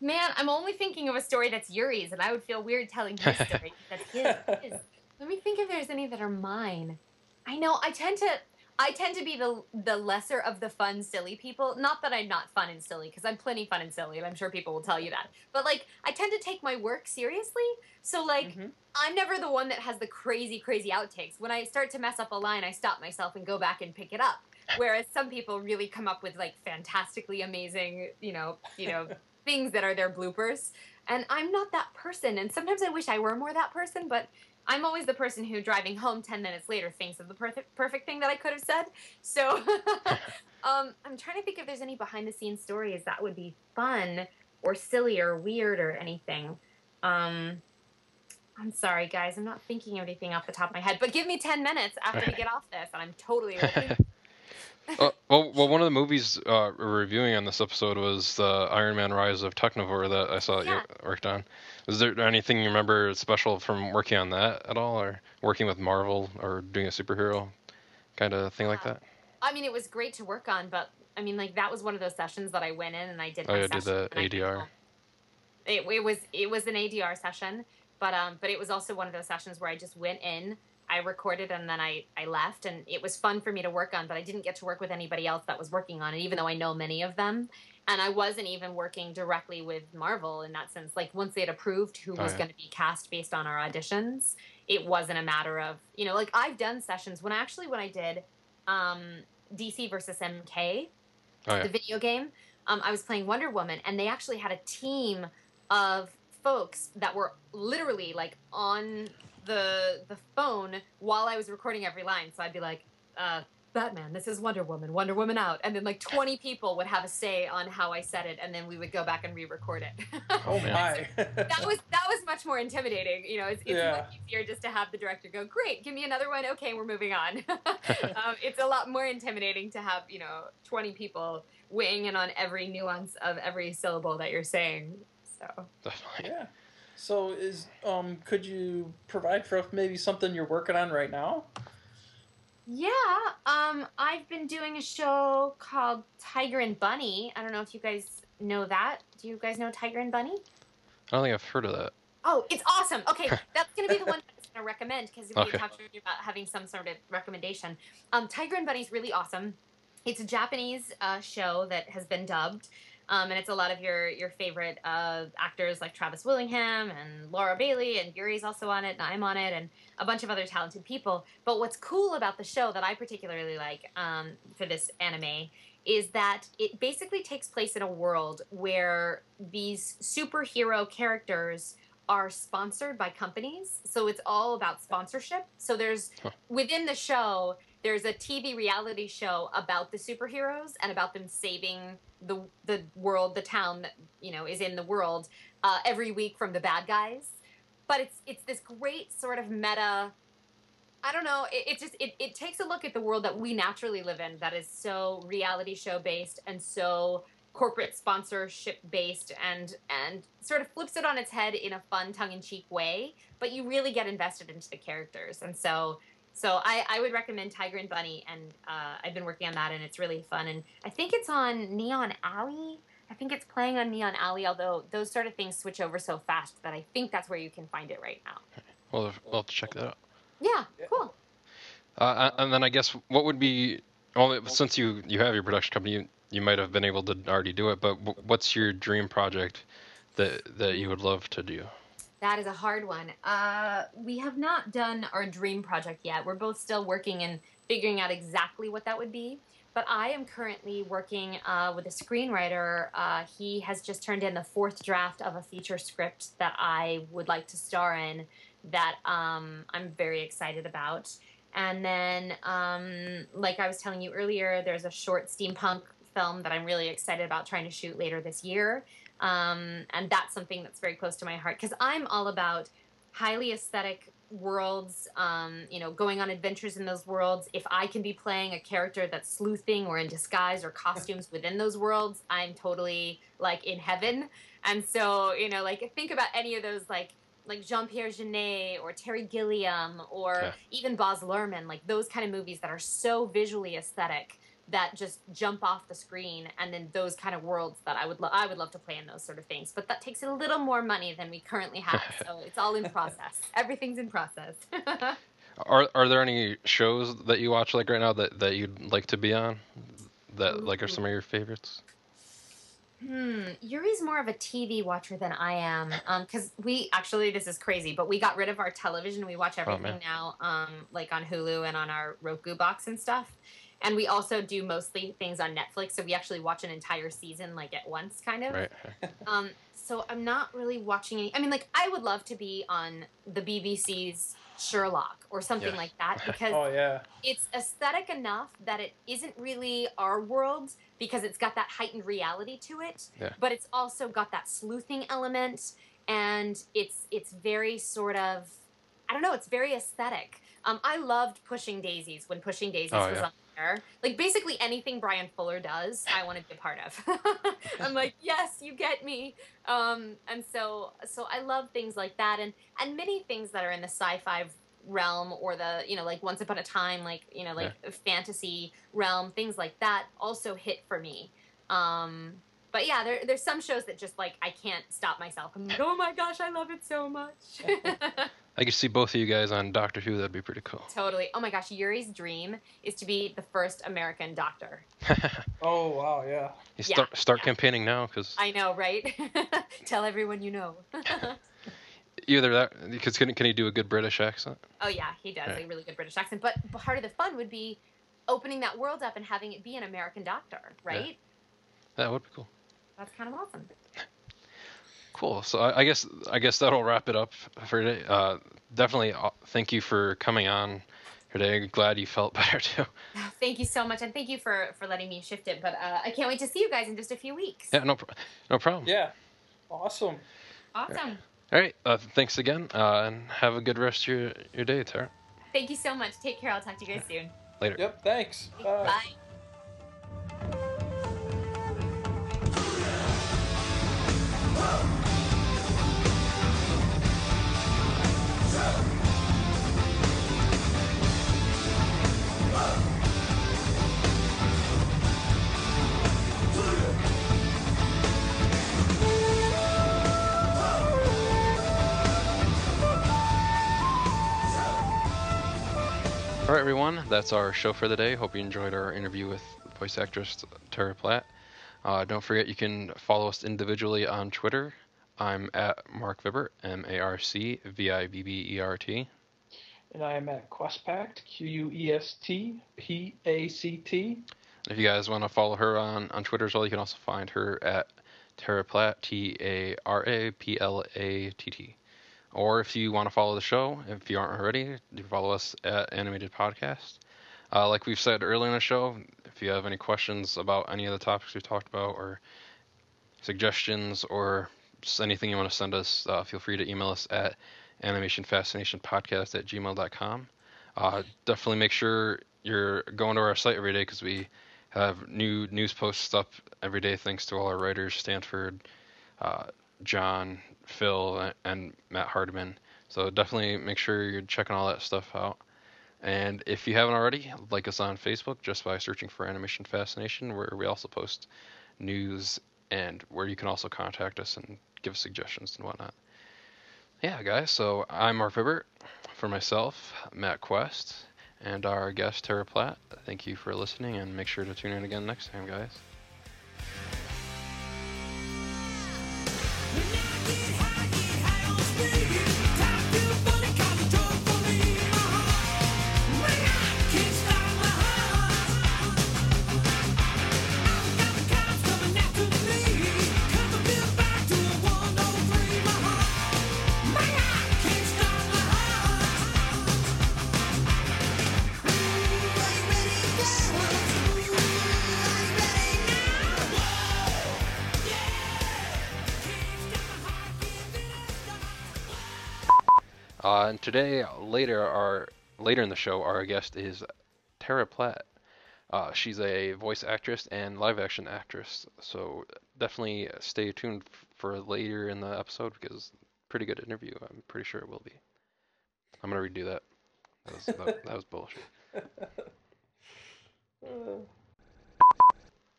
Man, I'm only thinking of a story that's Yuri's, and I would feel weird telling his story. that's his, his. Let me think if there's any that are mine. I know I tend to I tend to be the the lesser of the fun, silly people. Not that I'm not fun and silly, because I'm plenty fun and silly, and I'm sure people will tell you that. But like, I tend to take my work seriously. So like, Mhm. I'm never the one that has the crazy, crazy outtakes. When I start to mess up a line, I stop myself and go back and pick it up. whereas some people really come up with like fantastically amazing, you know, you know, things that are their bloopers. And I'm not that person. And sometimes I wish I were more that person, but I'm always the person who driving home 10 minutes later thinks of the perfect perfect thing that I could have said. So um, I'm trying to think if there's any behind the scenes stories that would be fun or silly or weird or anything. Um, I'm sorry, guys. I'm not thinking of anything off the top of my head. But give me 10 minutes after we get off this, and I'm totally ready. uh, well, well, one of the movies uh, we're reviewing on this episode was the Iron Man: Rise of Technovore that I saw Yeah. you worked on. Is there anything you remember special from working on that at all, or working with Marvel, or doing a superhero kind of thing like Uh, that? I mean, it was great to work on, but I mean, like that was one of those sessions that I went in and I did. Oh, yeah, did the and I came ADR. It, it was it was an ADR session, but um, but it was also one of those sessions where I just went in, I recorded, and then I I left, and it was fun for me to work on. But I didn't get to work with anybody else that was working on it, even though I know many of them. And I wasn't even working directly with Marvel in that sense. Like once they had approved who Oh, was yeah. going to be cast based on our auditions, it wasn't a matter of you know like I've done sessions when I actually when I did um, DC versus MK, Oh yeah. the video game. Um, I was playing Wonder Woman, and they actually had a team of folks that were literally like on the the phone while I was recording every line. So I'd be like, uh, "Batman, this is Wonder Woman. Wonder Woman out," and then like twenty people would have a say on how I said it, and then we would go back and re-record it. Oh man. my. that was that was much more intimidating. You know, it's, it's Yeah. much easier just to have the director go, "Great, give me another one. Okay, we're moving on." um, it's a lot more intimidating to have you know twenty people weighing in on every nuance of every syllable that you're saying. So Definitely. yeah. So is um could you provide for us maybe something you're working on right now? yeah, um, I've been doing a show called Tiger and Bunny. I don't know if you guys know that. Do you guys know Tiger and Bunny? I don't think I've heard of that. Oh, it's awesome. Okay, that's going to be the one I was going to recommend because we Okay. talked earlier about having some sort of recommendation. Um, Tiger and Bunny's really awesome. It's a Japanese uh, show that has been dubbed, um, and it's a lot of your your favorite uh, actors like Travis Willingham and Laura Bailey, and Yuri's also on it, and I'm on it, and a bunch of other talented people. But what's cool about the show that I particularly like um, for this anime is that it basically takes place in a world where these superhero characters are sponsored by companies. So it's all about sponsorship. So there's within the show, there's a TV reality show about the superheroes and about them saving the the world, the town that you know is in the world uh, every week from the bad guys. But it's it's this great sort of meta. I don't know. It, it just it, it takes a look at the world that we naturally live in that is so reality show based and so corporate sponsorship based and and sort of flips it on its head in a fun tongue-in-cheek way but you really get invested into the characters and so so I, I would recommend Tiger and Bunny, and uh, I've been working on that, and it's really fun. And I think it's on Neon Alley. I think it's playing on Neon Alley, although those sort of things switch over so fast that I think that's where you can find it right now. Well, we'll have to check that out. Yeah, cool. Uh, and then I guess what would be well, since you you have your production company, you, you might have been able to already do it. But what's your dream project that that you would love to do? That is a hard one. Uh, we have not done our dream project yet. We're both still working and figuring out exactly what that would be. But I am currently working uh, with a screenwriter. Uh, he has just turned in the fourth draft of a feature script that I would like to star in that um, I'm very excited about. And then, um, like I was telling you earlier, there's a short steampunk film that I'm really excited about trying to shoot later this year. Um, and that's something that's very close to my heart because I'm all about highly aesthetic worlds, um, you know, going on adventures in those worlds. If I can be playing a character that's sleuthing or in disguise or costumes within those worlds, I'm totally like in heaven. And so, you know, like think about any of those like like Jean Pierre Jeunet or Terry Gilliam or Okay. even Baz Luhrmann, like those kind of movies that are so visually aesthetic that just jump off the screen, and then those kind of worlds that I would lo- I would love to play in those sort of things. But that takes a little more money than we currently have, so it's all in process. Everything's in process. Are are there any shows that you watch like right now that, that you'd like to be on? That like are some of your favorites? Hmm, Yuri's more of a TV watcher than I am. Um, because we actually this is crazy, but we got rid of our television. We watch everything man. now, um, like on Hulu and on our Roku box and stuff. And we also do mostly things on Netflix. So we actually watch an entire season like at once, kind of. Right. Um, so I'm not really watching any. I mean, like I would love to be on the BBC's Sherlock or something Yeah. like that because Oh yeah. it's aesthetic enough that it isn't really our world because it's got that heightened reality to it Yeah. but it's also got that sleuthing element and it's it's very sort of i don't know it's very aesthetic um, i loved pushing daisies when pushing daisies Oh, was yeah. on there like basically anything bryan fuller does i want to be a part of. I'm like yes you get me. Um, and so so i love things like that and and many things that are in the sci-fi realm or the you know like once upon a time like you know like fantasy realm things like that also hit for me. Um but yeah there, there's some shows that just like i can't stop myself. I'm like oh my gosh i love it so much I could see both of you guys on Doctor Who. That'd be pretty cool. totally oh my gosh yuri's dream is to be the first american doctor Oh wow, yeah. you Yeah, start start yeah. campaigning now, because i know right tell everyone you know either that, because can can he do a good British accent? oh yeah he does Yeah. a really good british accent but part of the fun would be opening that world up and having it be an american doctor right That would be cool. that's kind of awesome Cool. So I, I guess I guess that'll wrap it up for today. Uh, definitely, uh, thank you for coming on today. Glad you felt better too. Thank you so much, and thank you for for letting me shift it. But uh, I can't wait to see you guys in just a few weeks. Yeah, no, no problem. Yeah. Awesome. Awesome. All right. Uh, thanks again, uh, and have a good rest of your your day, Tara. Thank you so much. Take care. I'll talk to you guys soon. Later. Yep. Thanks. Bye. Bye. All right, everyone. That's our show for the day. Hope you enjoyed our interview with voice actress Tara Platt. Uh, don't forget you can follow us individually on Twitter. I'm at Marc Vibbert, M A R C V I B B E R T. And I am at QuestPact, Q U E S T P A C T. If you guys want to follow her on, on Twitter as well, you can also find her at Tara Platt, T A R A P L A T T. Or if you want to follow the show, if you aren't already, you can follow us at Animated Podcast. Uh, like we've said earlier in the show, if you have any questions about any of the topics we've talked about, or suggestions, or anything you want to send us, uh, feel free to email us at animationfascinationpodcast at gmail.com. Uh, definitely make sure you're going to our site every day because we have new news posts up every day thanks to all our writers, Stanford, uh, John, Phil, and Matt Hardiman. So definitely make sure you're checking all that stuff out. And if you haven't already, like us on Facebook just by searching for Animation Fascination, where we also post news and where you can also contact us and give suggestions and whatnot. Yeah, guys, so I'm Marc Vibbert. For myself, Matt Quest, and our guest, Tara Platt. Thank you for listening, and make sure to tune in again next time, guys. Today, later, our later in the show, our guest is Tara Platt. Uh, she's a voice actress and live action actress, so definitely stay tuned for later in the episode because pretty good interview. I'm pretty sure it will be. I'm gonna redo that. That was, that, that was bullshit.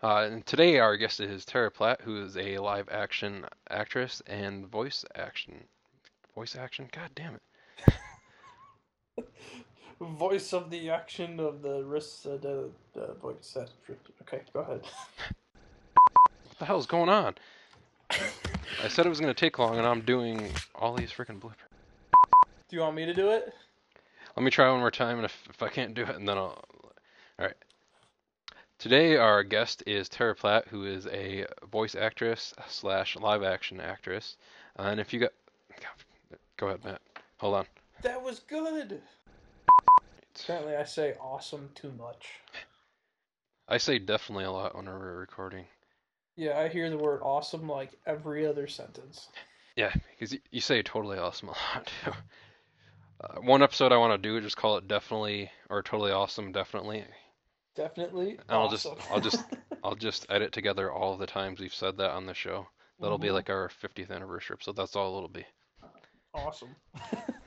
Uh, and today our guest is Tara Platt, who is a live action actress and voice action. Voice action? God damn it. Voice of the action of the wrist. Uh, the, the voice. uh, Okay, go ahead. What the hell's going on? I said it was gonna take long, and I'm doing all these freaking bloopers. Do you want me to do it? Let me try one more time, and if, if I can't do it, and then I'll. All right. Today, our guest is Tara Platt, who is a voice actress slash live action actress. Uh, and if you got, go ahead, Matt. Hold on. That was good. Apparently, I say awesome too much. I say definitely a lot when we're recording. Yeah, I hear the word awesome like every other sentence. Yeah, because you, say totally awesome a lot. Uh, one episode I want to do just call it definitely or totally awesome, definitely. Definitely. And I'll just. I'll just, I'll just edit together all the times we've said that on the show. That'll be Mhm. like our 50th anniversary episode. That's all it'll be. Awesome.